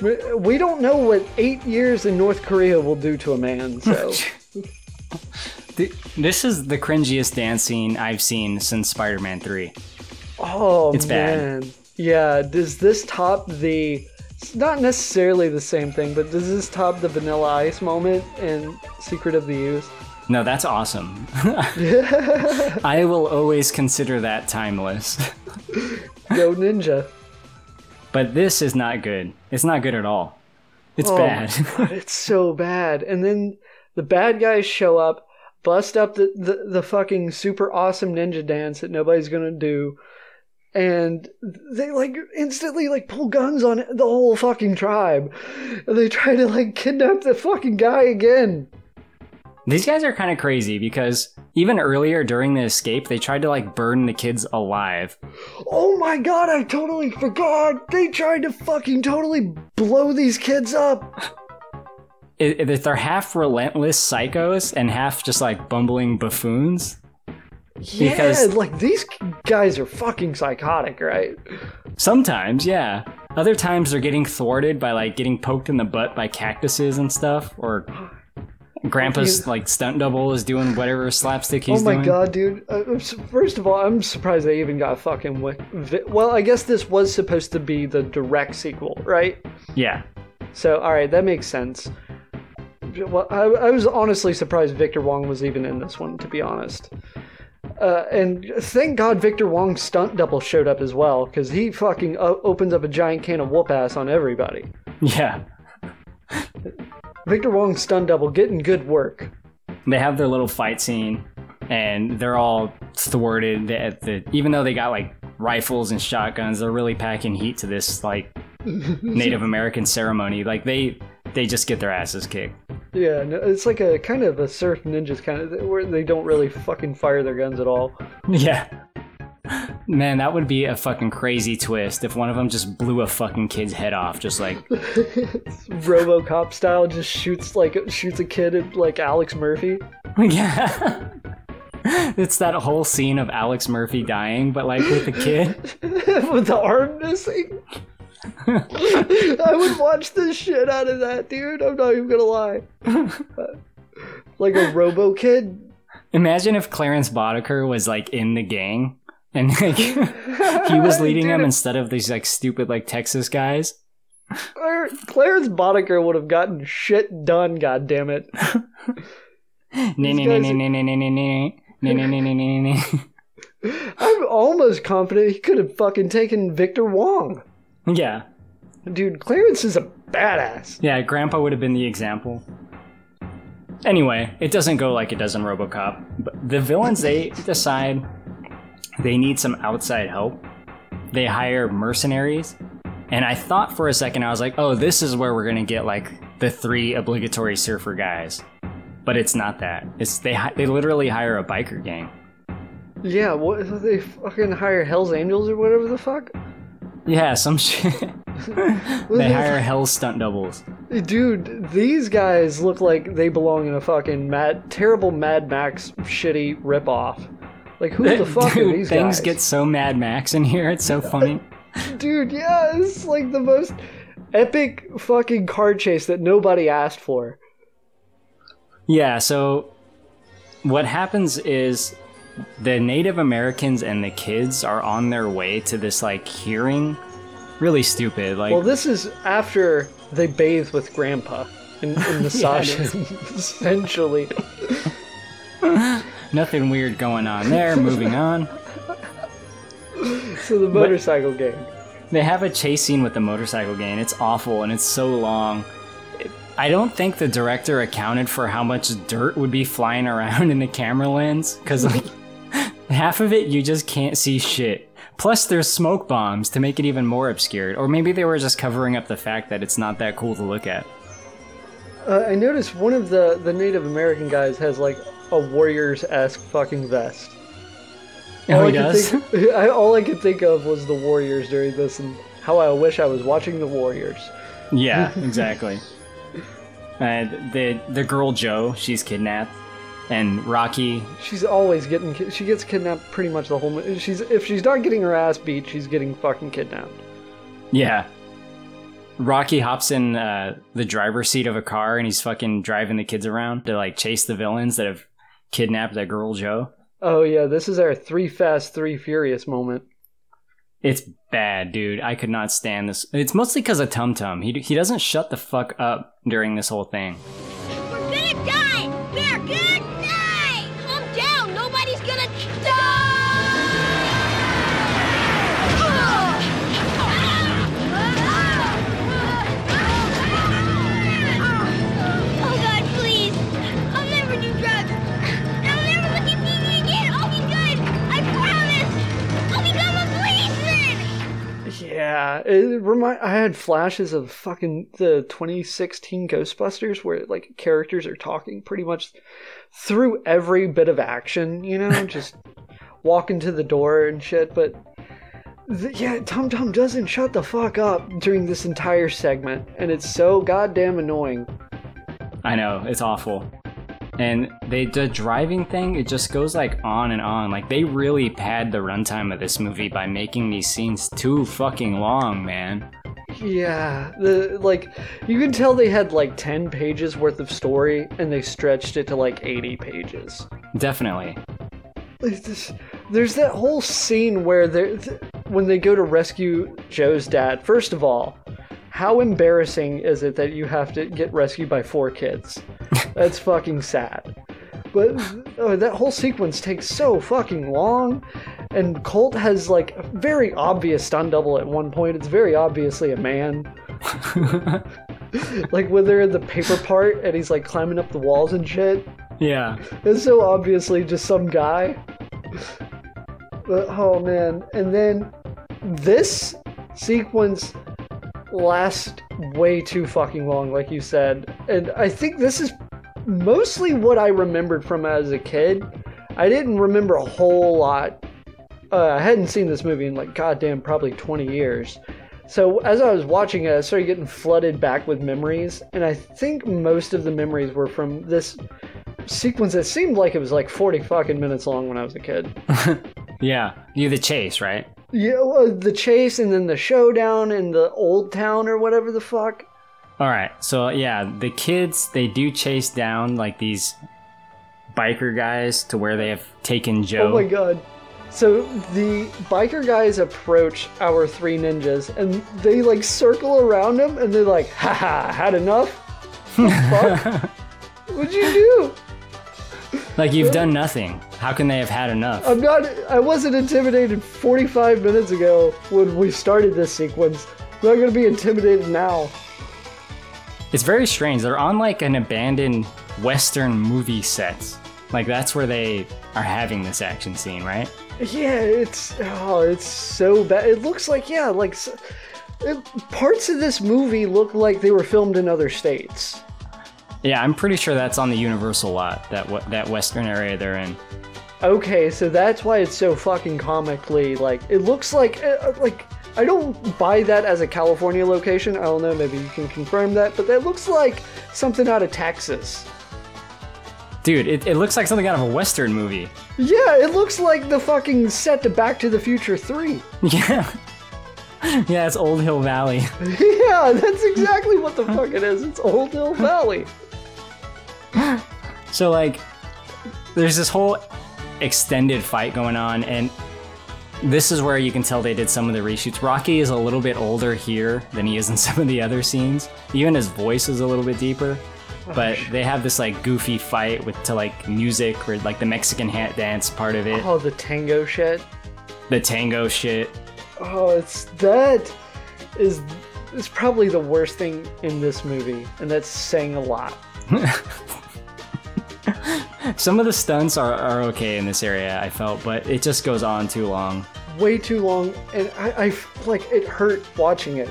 Speaker 3: we- don't know what eight years in North Korea will do to a man. So
Speaker 2: This is the cringiest dance scene I've seen since Spider Man 3.
Speaker 3: oh
Speaker 2: It's bad.
Speaker 3: man, yeah. Does this top the? It's not necessarily the same thing, but does this top the Vanilla Ice moment in Secret of the Ooze?
Speaker 2: No, that's awesome. I will always consider that timeless.
Speaker 3: Go Ninja.
Speaker 2: But this is not good. It's not good at all. It's
Speaker 3: Oh
Speaker 2: bad.
Speaker 3: it's so bad. And then the bad guys show up, bust up the, the, the fucking super awesome ninja dance that nobody's gonna do. And they like instantly like pull guns on the whole fucking tribe. And they try to like kidnap the fucking guy again.
Speaker 2: These guys are kind of crazy because even earlier during the escape, they tried to like burn the kids alive.
Speaker 3: Oh my god, I totally forgot. They tried to fucking totally blow these kids up.
Speaker 2: It- they're half relentless psychos and half just like bumbling buffoons.
Speaker 3: Yeah,
Speaker 2: Because-
Speaker 3: like these guys are fucking psychotic, right?
Speaker 2: Sometimes, yeah. Other times they're getting thwarted by like getting poked in the butt by cactuses and stuff, or Grandpa's like stunt double is doing whatever slapstick he's doing.
Speaker 3: oh my
Speaker 2: doing.
Speaker 3: god, dude! Uh, first of all, I'm surprised they even got a fucking. Wi- vi- well, I guess this was supposed to be the direct sequel, right?
Speaker 2: Yeah,
Speaker 3: So, all right, that makes sense. Well, I, I was honestly surprised Victor Wong was even in this one, to be honest. Uh, and thank God Victor Wong's stunt double showed up as well, because he fucking o- opens up a giant can of whoop ass on everybody.
Speaker 2: yeah.
Speaker 3: Victor Wong's stunt double getting good work.
Speaker 2: They have their little fight scene, and they're all thwarted at the. Even though they got like rifles and shotguns, they're really packing heat to this like Native American ceremony. Like they they just get their asses kicked.
Speaker 3: Yeah, no, it's like a kind of a surf ninjas kind of where they don't really fucking fire their guns at all.
Speaker 2: Yeah. Man, that would be a fucking crazy twist if one of them just blew a fucking kid's head off, just like
Speaker 3: RoboCop style, just shoots like shoots a kid at like Alex Murphy.
Speaker 2: yeah. it's that whole scene of Alex Murphy dying, but like with the kid.
Speaker 3: with the arm missing. I would watch the shit out of that, dude. I'm not even gonna lie. like a Robo Kid.
Speaker 2: Imagine if Clarence Boddicker was like in the gang and like he was leading them instead of these like stupid like Texas guys.
Speaker 3: Clar- Clarence Boddicker would have gotten shit done. God damn it. I'm almost confident he could have fucking taken Victor Wong.
Speaker 2: Yeah.
Speaker 3: Dude, Clarence is a badass.
Speaker 2: Yeah, Grandpa would have been the example. Anyway, it doesn't go like it does in Robocop. But the villains, they decide they need some outside help. They hire mercenaries. And I thought for a second, I was like, oh, this is where we're going to get like the three obligatory surfer guys. But it's not that. It's they they literally hire a biker gang.
Speaker 3: Yeah, what they fucking hire Hell's Angels or whatever the fuck?
Speaker 2: Yeah, some shit. they hire hell stunt doubles.
Speaker 3: Dude, these guys look like they belong in a fucking mad, terrible Mad Max shitty ripoff. Like, who the fuck are
Speaker 2: Dude,
Speaker 3: these
Speaker 2: things
Speaker 3: guys?
Speaker 2: get so Mad Max in here. It's so funny.
Speaker 3: Dude, yeah, it's like the most epic fucking car chase that nobody asked for.
Speaker 2: Yeah, so what happens is the Native Americans and the kids are on their way to this like hearing. Really stupid. Like
Speaker 3: Well, this is after they bathe with Grandpa and, and massage
Speaker 2: it is.
Speaker 3: him, essentially.
Speaker 2: nothing weird going on there. Moving on.
Speaker 3: So the motorcycle gang.
Speaker 2: They have a chase scene with the motorcycle gang. It's awful and it's so long. I don't think the director accounted for how much dirt would be flying around in the camera lens because like half of it you just can't see shit. Plus there's smoke bombs to make it even more obscured. Or maybe they were just covering up the fact that it's not that cool to look at.
Speaker 3: Uh, I noticed one of the, the Native American guys has like a Warriors esque fucking vest.
Speaker 2: Oh,
Speaker 3: I
Speaker 2: he
Speaker 3: could
Speaker 2: does?
Speaker 3: Think, I, all I could think of was the Warriors during this and how I wish I was watching the Warriors.
Speaker 2: Yeah, exactly. uh, the the girl Joe, she's kidnapped, and Rocky.
Speaker 3: She's always getting ki- she gets kidnapped pretty much the whole. mo- She's if she's not getting her ass beat, she's getting fucking kidnapped.
Speaker 2: Yeah. Rocky hops in uh, the driver's seat of a car and he's fucking driving the kids around to like chase the villains that have kidnapped that girl Joe.
Speaker 3: Oh yeah, this is our three fast, three furious moment.
Speaker 2: It's bad, dude. I could not stand this. It's mostly because of Tum Tum. He he doesn't shut the fuck up during this whole thing.
Speaker 10: We're gonna die! We're gonna! Calm down! Nobody's gonna die!
Speaker 3: Yeah, it remind. I had flashes of fucking the 2016 Ghostbusters where like characters are talking pretty much through every bit of action. You know, just walking to the door and shit. But th- yeah, Tum Tum doesn't shut the fuck up during this entire segment, and it's so goddamn annoying.
Speaker 2: I know it's awful. And they the driving thing, it just goes like on and on. Like they really pad the runtime of this movie by making these scenes too fucking long, man.
Speaker 3: Yeah, the like you can tell they had like 10 pages worth of story and they stretched it to like 80 pages.
Speaker 2: Definitely.
Speaker 3: This, there's that whole scene where they th- when they go to rescue Joe's dad. First of all, how embarrassing is it that you have to get rescued by four kids? That's fucking sad. But oh, that whole sequence takes so fucking long, and Colt has like a very obvious stunt double at one point. It's very obviously a man. like when they're in the paper part and he's like climbing up the walls and shit.
Speaker 2: Yeah.
Speaker 3: It's so obviously just some guy. But, oh man. And then this sequence lasts way too fucking long, like you said. And I think this is mostly what I remembered from as a kid. I didn't remember a whole lot uh, I hadn't seen this movie in like goddamn probably 20 years. So as I was watching it, I started getting flooded back with memories, and I think most of the memories were from this sequence that seemed like it was like 40 fucking minutes long when I was a kid.
Speaker 2: Yeah, you the chase, right?
Speaker 3: Yeah, well, the chase and then the showdown in the old town or whatever the fuck.
Speaker 2: All right, so yeah, the kids they do chase down like these biker guys to where they have taken Joe.
Speaker 3: Oh my god. So the biker guys approach our three ninjas and they like circle around them and they're like, haha, had enough? Fuck. What'd you do?
Speaker 2: Like you've done nothing. How can they have had enough?
Speaker 3: I'm not I wasn't intimidated 45 minutes ago when we started this sequence. I'm not gonna be intimidated now.
Speaker 2: It's very strange. They're on like an abandoned Western movie set. Like that's where they are having this action scene, right?
Speaker 3: Yeah, it's oh, it's so bad. It looks like yeah, like it, parts of this movie look like they were filmed in other states.
Speaker 2: Yeah, I'm pretty sure that's on the Universal lot. That what that Western area they're in.
Speaker 3: Okay, so that's why it's so fucking comically like it looks like uh, like I don't buy that as a California location. I don't know, maybe you can confirm that, but that looks like something out of Texas.
Speaker 2: Dude, it, it looks like something out of a Western movie.
Speaker 3: Yeah, it looks like the fucking set to Back to the Future 3.
Speaker 2: Yeah. yeah, it's Old Hill Valley.
Speaker 3: yeah, that's exactly what the fuck it is. It's Old Hill Valley.
Speaker 2: So like there's this whole extended fight going on and this is where you can tell they did some of the reshoots. Rocky is a little bit older here than he is in some of the other scenes. Even his voice is a little bit deeper. Oh, but they have this like goofy fight with to like music or like the Mexican hat dance part of it,
Speaker 3: Oh, the tango shit.
Speaker 2: the tango shit.
Speaker 3: Oh, it's that is is probably the worst thing in this movie, and that's saying a lot.
Speaker 2: Some of the stunts are, are okay in this area, I felt, but it just goes on too long.
Speaker 3: Way too long, and I, I like it hurt watching it.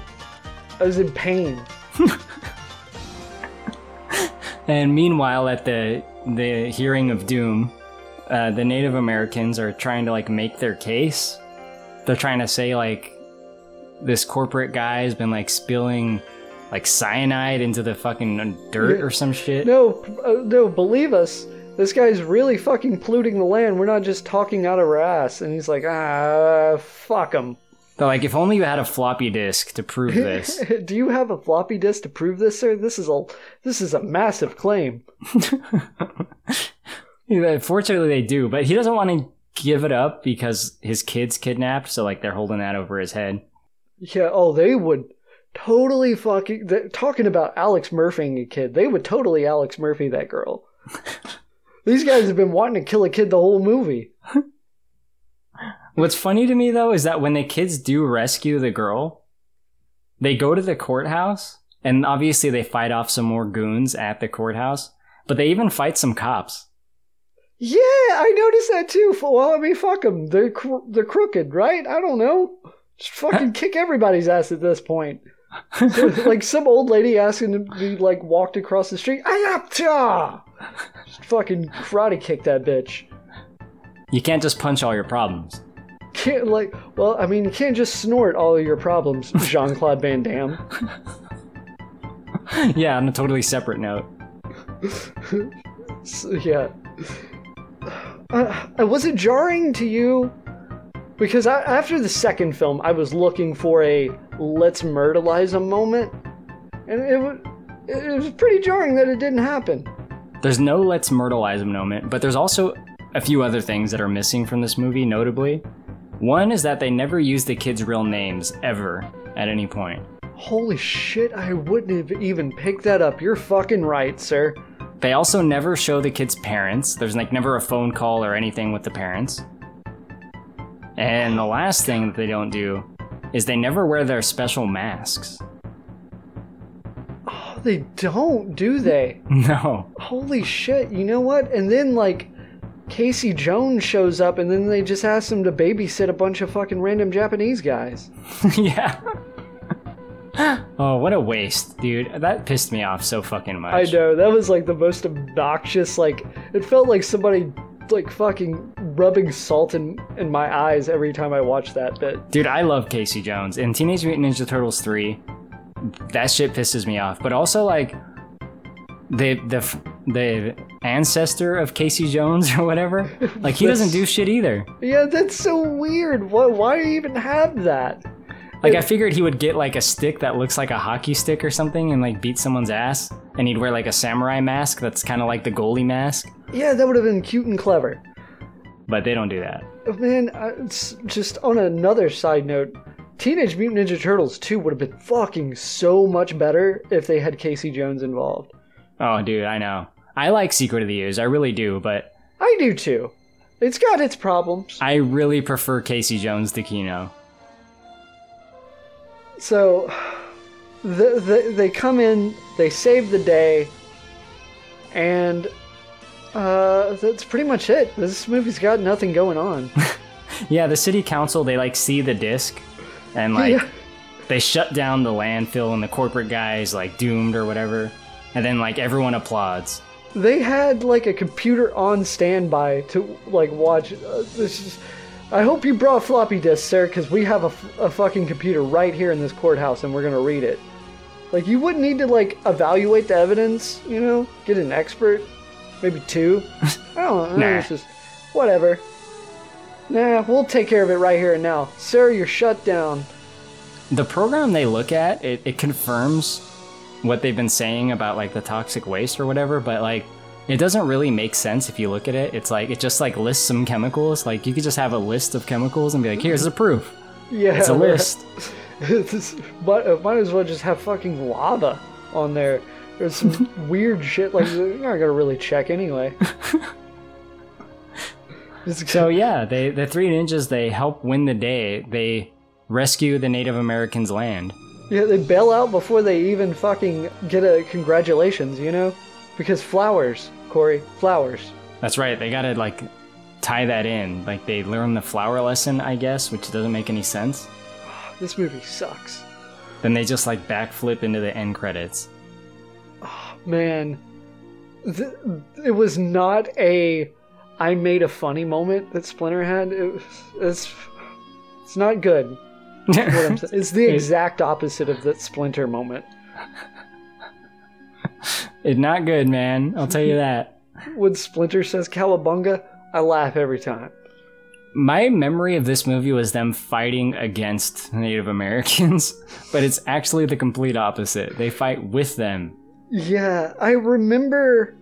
Speaker 3: I was in pain.
Speaker 2: And meanwhile, at the the hearing of doom, uh, the Native Americans are trying to like make their case. They're trying to say like this corporate guy has been like spilling like cyanide into the fucking dirt
Speaker 3: Yeah.
Speaker 2: or some shit.
Speaker 3: No, uh, no, believe us. This guy's really fucking polluting the land. We're not just talking out of our ass. And he's like, ah, fuck him.
Speaker 2: They're like, if only you had a floppy disk to prove this.
Speaker 3: Do you have a floppy disk to prove this, sir? This is a this is a massive claim.
Speaker 2: Fortunately, they do, but he doesn't want to give it up because his kid's kidnapped. So like they're holding that over his head.
Speaker 3: Yeah. Oh, they would totally fucking talking about Alex Murphying a kid. They would totally Alex Murphy that girl. These guys have been wanting to kill a kid the whole movie.
Speaker 2: What's funny to me though is that when the kids do rescue the girl, they go to the courthouse and obviously they fight off some more goons at the courthouse, but they even fight some cops.
Speaker 3: Yeah, I noticed that too. Well, I mean, fuck them. They're cr- they're crooked, right? I don't know. Just fucking kick everybody's ass at this point. Like some old lady asking to be like walked across the street. Ayapcha! Just fucking karate kick that bitch.
Speaker 2: You can't just punch all your problems.
Speaker 3: Can't like. Well, I mean, you can't just snort all of your problems, Jean Claude Van Damme.
Speaker 2: yeah, on a totally separate note.
Speaker 3: So, yeah. Uh, uh, was it jarring to you? Because I, after the second film, I was looking for a let's myrtleize a moment, and it was it was pretty jarring that it didn't happen.
Speaker 2: There's no let's myrtleize a moment, but there's also a few other things that are missing from this movie, notably. One is that they never use the kids' real names ever at any point.
Speaker 3: Holy shit! I wouldn't have even picked that up. You're fucking right, sir.
Speaker 2: They also never show the kids' parents. There's like never a phone call or anything with the parents. And the last thing that they don't do is they never wear their special masks.
Speaker 3: Oh, they don't, do they?
Speaker 2: No.
Speaker 3: Holy shit! You know what? And then like. Casey Jones shows up, and then they just ask him to babysit a bunch of fucking random Japanese guys.
Speaker 2: yeah. oh, what a waste, dude. That pissed me off so fucking much.
Speaker 3: I know that was like the most obnoxious. Like it felt like somebody like fucking rubbing salt in in my eyes every time I watch that bit.
Speaker 2: Dude, I love Casey Jones. In Teenage Mutant Ninja Turtles 3, that shit pisses me off. But also, like, the the the ancestor of Casey Jones or whatever, like he doesn't do shit either.
Speaker 3: Yeah, that's so weird. Why why even have that?
Speaker 2: Like I figured he would get like a stick that looks like a hockey stick or something and like beat someone's ass, and he'd wear like a samurai mask that's kind of like the goalie mask.
Speaker 3: Yeah, that would have been cute and clever.
Speaker 2: But they don't do that.
Speaker 3: Man, uh, it's just on another side note, Teenage Mutant Ninja Turtles 2 would have been fucking so much better if they had Casey Jones involved.
Speaker 2: Oh, dude, I know. I like Secret of the Ooze, I really do, but
Speaker 3: I do too. It's got its problems.
Speaker 2: I really prefer Casey Jones to Keno.
Speaker 3: So, the, the, they come in, they save the day, and uh, that's pretty much it. This movie's got nothing going on.
Speaker 2: Yeah, the city council they like see the disc, and like
Speaker 3: Yeah.
Speaker 2: they shut down the landfill, and the corporate guys like doomed or whatever, and then like everyone applauds.
Speaker 3: they had like a computer on standby to like watch. Uh, this is. I hope you brought floppy disks, sir, because we have a, a fucking computer right here in this courthouse, and we're gonna read it. Like you wouldn't need to like evaluate the evidence, you know, get an expert, maybe two. I don't know.
Speaker 2: Nah.
Speaker 3: Just whatever. Nah, we'll take care of it right here and now, sir. You're shut down.
Speaker 2: The program they look at it, it confirms what they've been saying about like the toxic waste or whatever, but like it doesn't really make sense if you look at it. It's like it just like lists some chemicals. Like you could just have a list of chemicals and be like, here's the proof.
Speaker 3: Yeah,
Speaker 2: It's a list.
Speaker 3: Uh, might as well just have fucking lava on there. There's some weird shit like you're not gonna really check anyway.
Speaker 2: So yeah, they the three ninjas they help win the day. They rescue the Native Americans' land.
Speaker 3: Yeah, they bail out before they even fucking get a congratulations, you know? Because flowers, Corey, flowers.
Speaker 2: That's right. They gotta like tie that in. Like they learn the flower lesson, I guess, which doesn't make any sense.
Speaker 3: This movie sucks.
Speaker 2: Then they just like backflip into the end credits.
Speaker 3: Man, th- it was not a I made a funny moment that Splinter had. It was, it's, it's not good. what I'm saying. It's the exact opposite of that Splinter moment.
Speaker 2: It's not good, man. I'll tell you that.
Speaker 3: When Splinter says Cowabunga, I laugh every time.
Speaker 2: My memory of this movie was them fighting against Native Americans, but it's actually the complete opposite. They fight with them.
Speaker 3: Yeah, I remember,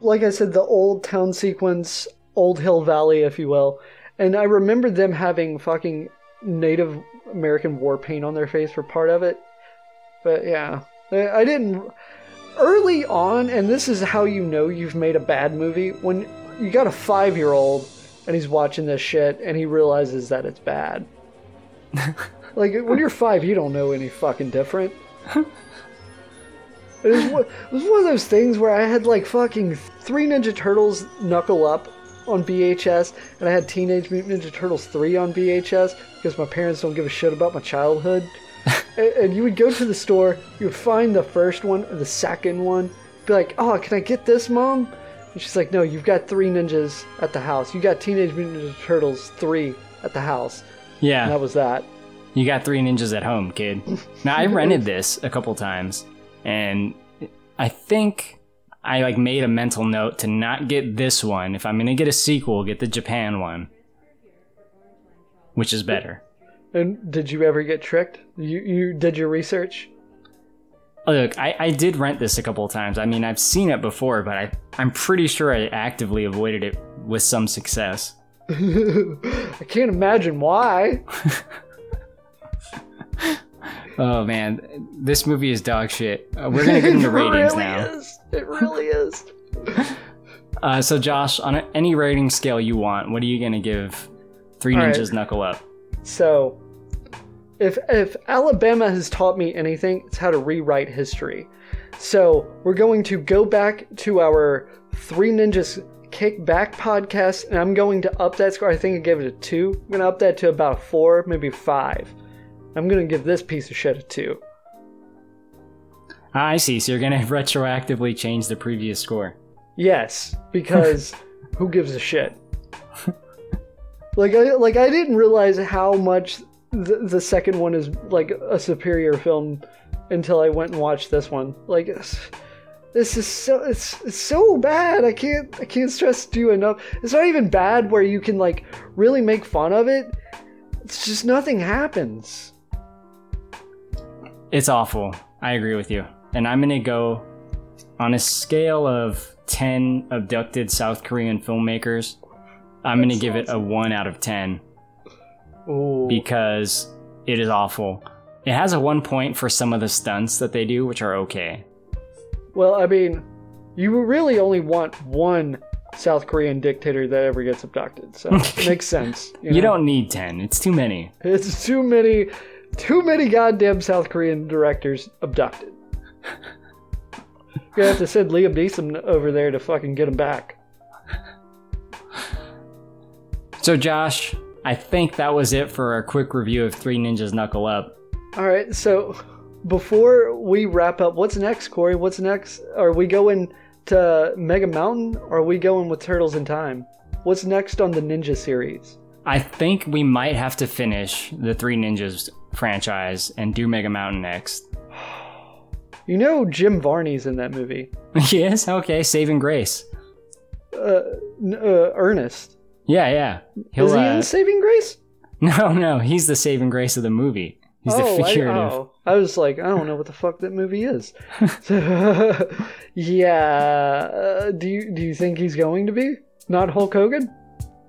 Speaker 3: like I said, the old town sequence, Old Hill Valley, if you will, and I remember them having fucking Native American war paint on their face for part of it. But yeah, I didn't. Early on, and this is how you know you've made a bad movie, when you got a five year old and he's watching this shit and he realizes that it's bad. like, when you're five, you don't know any fucking different. It was, one- it was one of those things where I had like fucking three Ninja Turtles Knuckle Up on VHS, and I had Teenage Mutant Ninja Turtles 3 on VHS because my parents don't give a shit about my childhood. and, and you would go to the store, you would find the first one or the second one, be like, oh, can I get this, mom? And she's like, no, you've got three ninjas at the house. You got Teenage Mutant Ninja Turtles 3 at the house.
Speaker 2: Yeah.
Speaker 3: And that was that.
Speaker 2: You got three ninjas at home, kid. Now I rented this a couple times, and I think I like made a mental note to not get this one. If I'm gonna get a sequel, get the Japan one, which is better.
Speaker 3: And did you ever get tricked? You you did your research?
Speaker 2: Look, I, I did rent this a couple of times. I mean, I've seen it before, but I, I'm pretty sure I actively avoided it with some success.
Speaker 3: I can't imagine why.
Speaker 2: Oh man, this movie is dog shit. Uh, we're gonna get into ratings
Speaker 3: really
Speaker 2: now.
Speaker 3: Is. It really is.
Speaker 2: Uh, so, Josh, on a, any rating scale you want, what are you gonna give Three
Speaker 3: All right.
Speaker 2: Ninjas Knuckle Up?
Speaker 3: So, if if Alabama has taught me anything, it's how to rewrite history. So we're going to go back to our Three Ninjas Kick Back podcast, and I'm going to up that score. I think I gave it a two. I'm gonna up that to about a four, maybe five. I'm gonna give this piece of shit a two.
Speaker 2: Ah, I see. So you're gonna retroactively change the previous score.
Speaker 3: Yes, because who gives a shit? Like I like I didn't realize how much the, the second one is like a superior film until I went and watched this one. Like this is so it's, it's so bad. I can't I can't stress to you enough. It's not even bad where you can like really make fun of it. It's just nothing happens.
Speaker 2: It's awful. I agree with you. And I'm going to go on a scale of 10 abducted South Korean filmmakers. I'm going to give it a 1 out of 10
Speaker 3: Ooh.
Speaker 2: because it is awful. It has a 1 point for some of the stunts that they do, which are okay.
Speaker 3: Well, I mean, you really only want one South Korean dictator that ever gets abducted, so it makes sense.
Speaker 2: You
Speaker 3: know?
Speaker 2: don't need 10. It's too many.
Speaker 3: It's too many, too many goddamn South Korean directors abducted. You're gonna have to send Liam Neeson over there to fucking get him back.
Speaker 2: So, Josh, I think that was it for our quick review of Three Ninjas Knuckle Up.
Speaker 3: All right, so before we wrap up, what's next, Corey? What's next? Are we going to Mega Mountain? Or are we going with Turtles in Time? What's next on the Ninja series?
Speaker 2: I think we might have to finish the Three Ninjas franchise and do Mega Mountain next.
Speaker 3: You know Jim Varney's in that movie.
Speaker 2: yes, okay, Saving Grace.
Speaker 3: Uh, uh Ernest.
Speaker 2: Yeah, yeah. He'll,
Speaker 3: Is he
Speaker 2: uh,
Speaker 3: in Saving Grace?
Speaker 2: No, no, he's the saving grace of the movie. He's
Speaker 3: oh,
Speaker 2: the
Speaker 3: I,
Speaker 2: figurative.
Speaker 3: oh, I was like, I don't know what the fuck that movie is. yeah. Uh, do you do you think he's going to be not Hulk Hogan?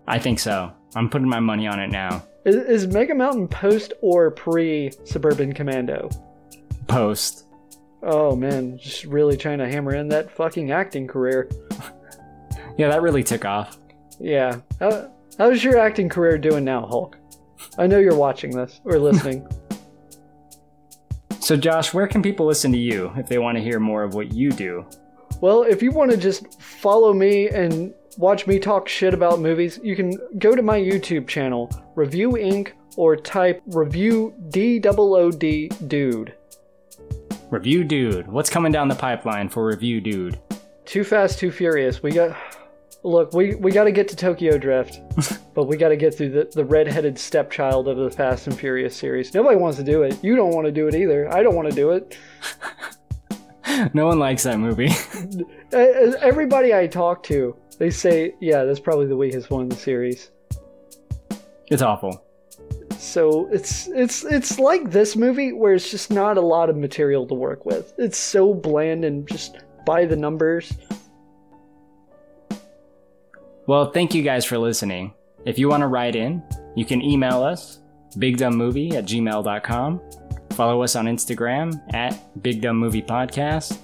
Speaker 2: I think so. I'm putting my money on it now.
Speaker 3: Is, is Mega Mountain post or pre Suburban Commando?
Speaker 2: Post.
Speaker 3: Oh man, just really trying to hammer in that fucking acting career.
Speaker 2: Yeah, that really took off.
Speaker 3: Yeah. How, how's your acting career doing now, Hulk? I know you're watching this or listening.
Speaker 2: So, Josh, where can people listen to you if they want to hear more of what you do?
Speaker 3: Well, if you want to just follow me and watch me talk shit about movies, you can go to my YouTube channel, Review Inc., or type Review D O O D Dude.
Speaker 2: Review Dude. What's coming down the pipeline for Review Dude?
Speaker 3: Too Fast, Too Furious. We got. Look, we, we got to get to Tokyo Drift, but we got to get through the, the red-headed stepchild of the Fast and Furious series. Nobody wants to do it. You don't want to do it either. I don't want to do it.
Speaker 2: no one likes that movie.
Speaker 3: Everybody I talk to, they say, yeah, that's probably the weakest one in the series.
Speaker 2: it's awful.
Speaker 3: So it's it's it's like this movie where it's just not a lot of material to work with. It's so bland and just by the numbers.
Speaker 2: Well, thank you guys for listening. If you want to write in, you can email us, bigdumbmovie at gmail.com. Follow us on Instagram at Big Dumb Movie Podcast.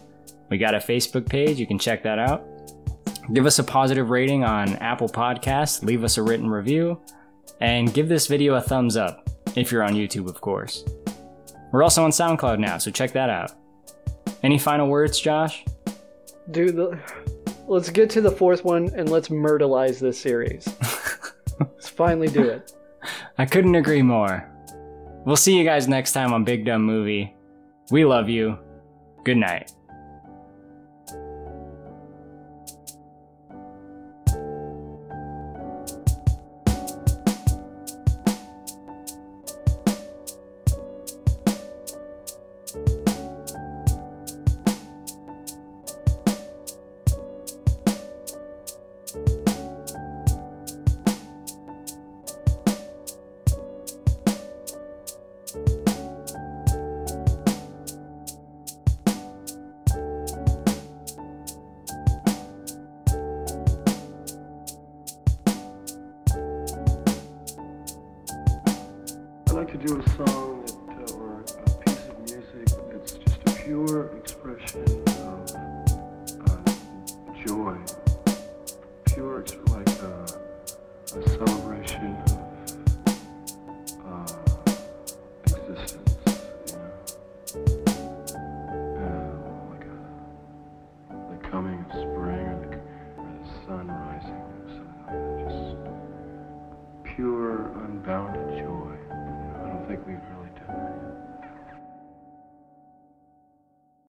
Speaker 2: We got a Facebook page, you can check that out. Give us a positive rating on Apple Podcasts, leave us a written review, and give this video a thumbs up if you're on YouTube, of course. We're also on SoundCloud now, so check that out. Any final words, Josh?
Speaker 3: Dude, the, let's get to the fourth one and let's myrtleize this series. let's finally do it.
Speaker 2: I couldn't agree more. We'll see you guys next time on Big Dumb Movie. We love you. Good night.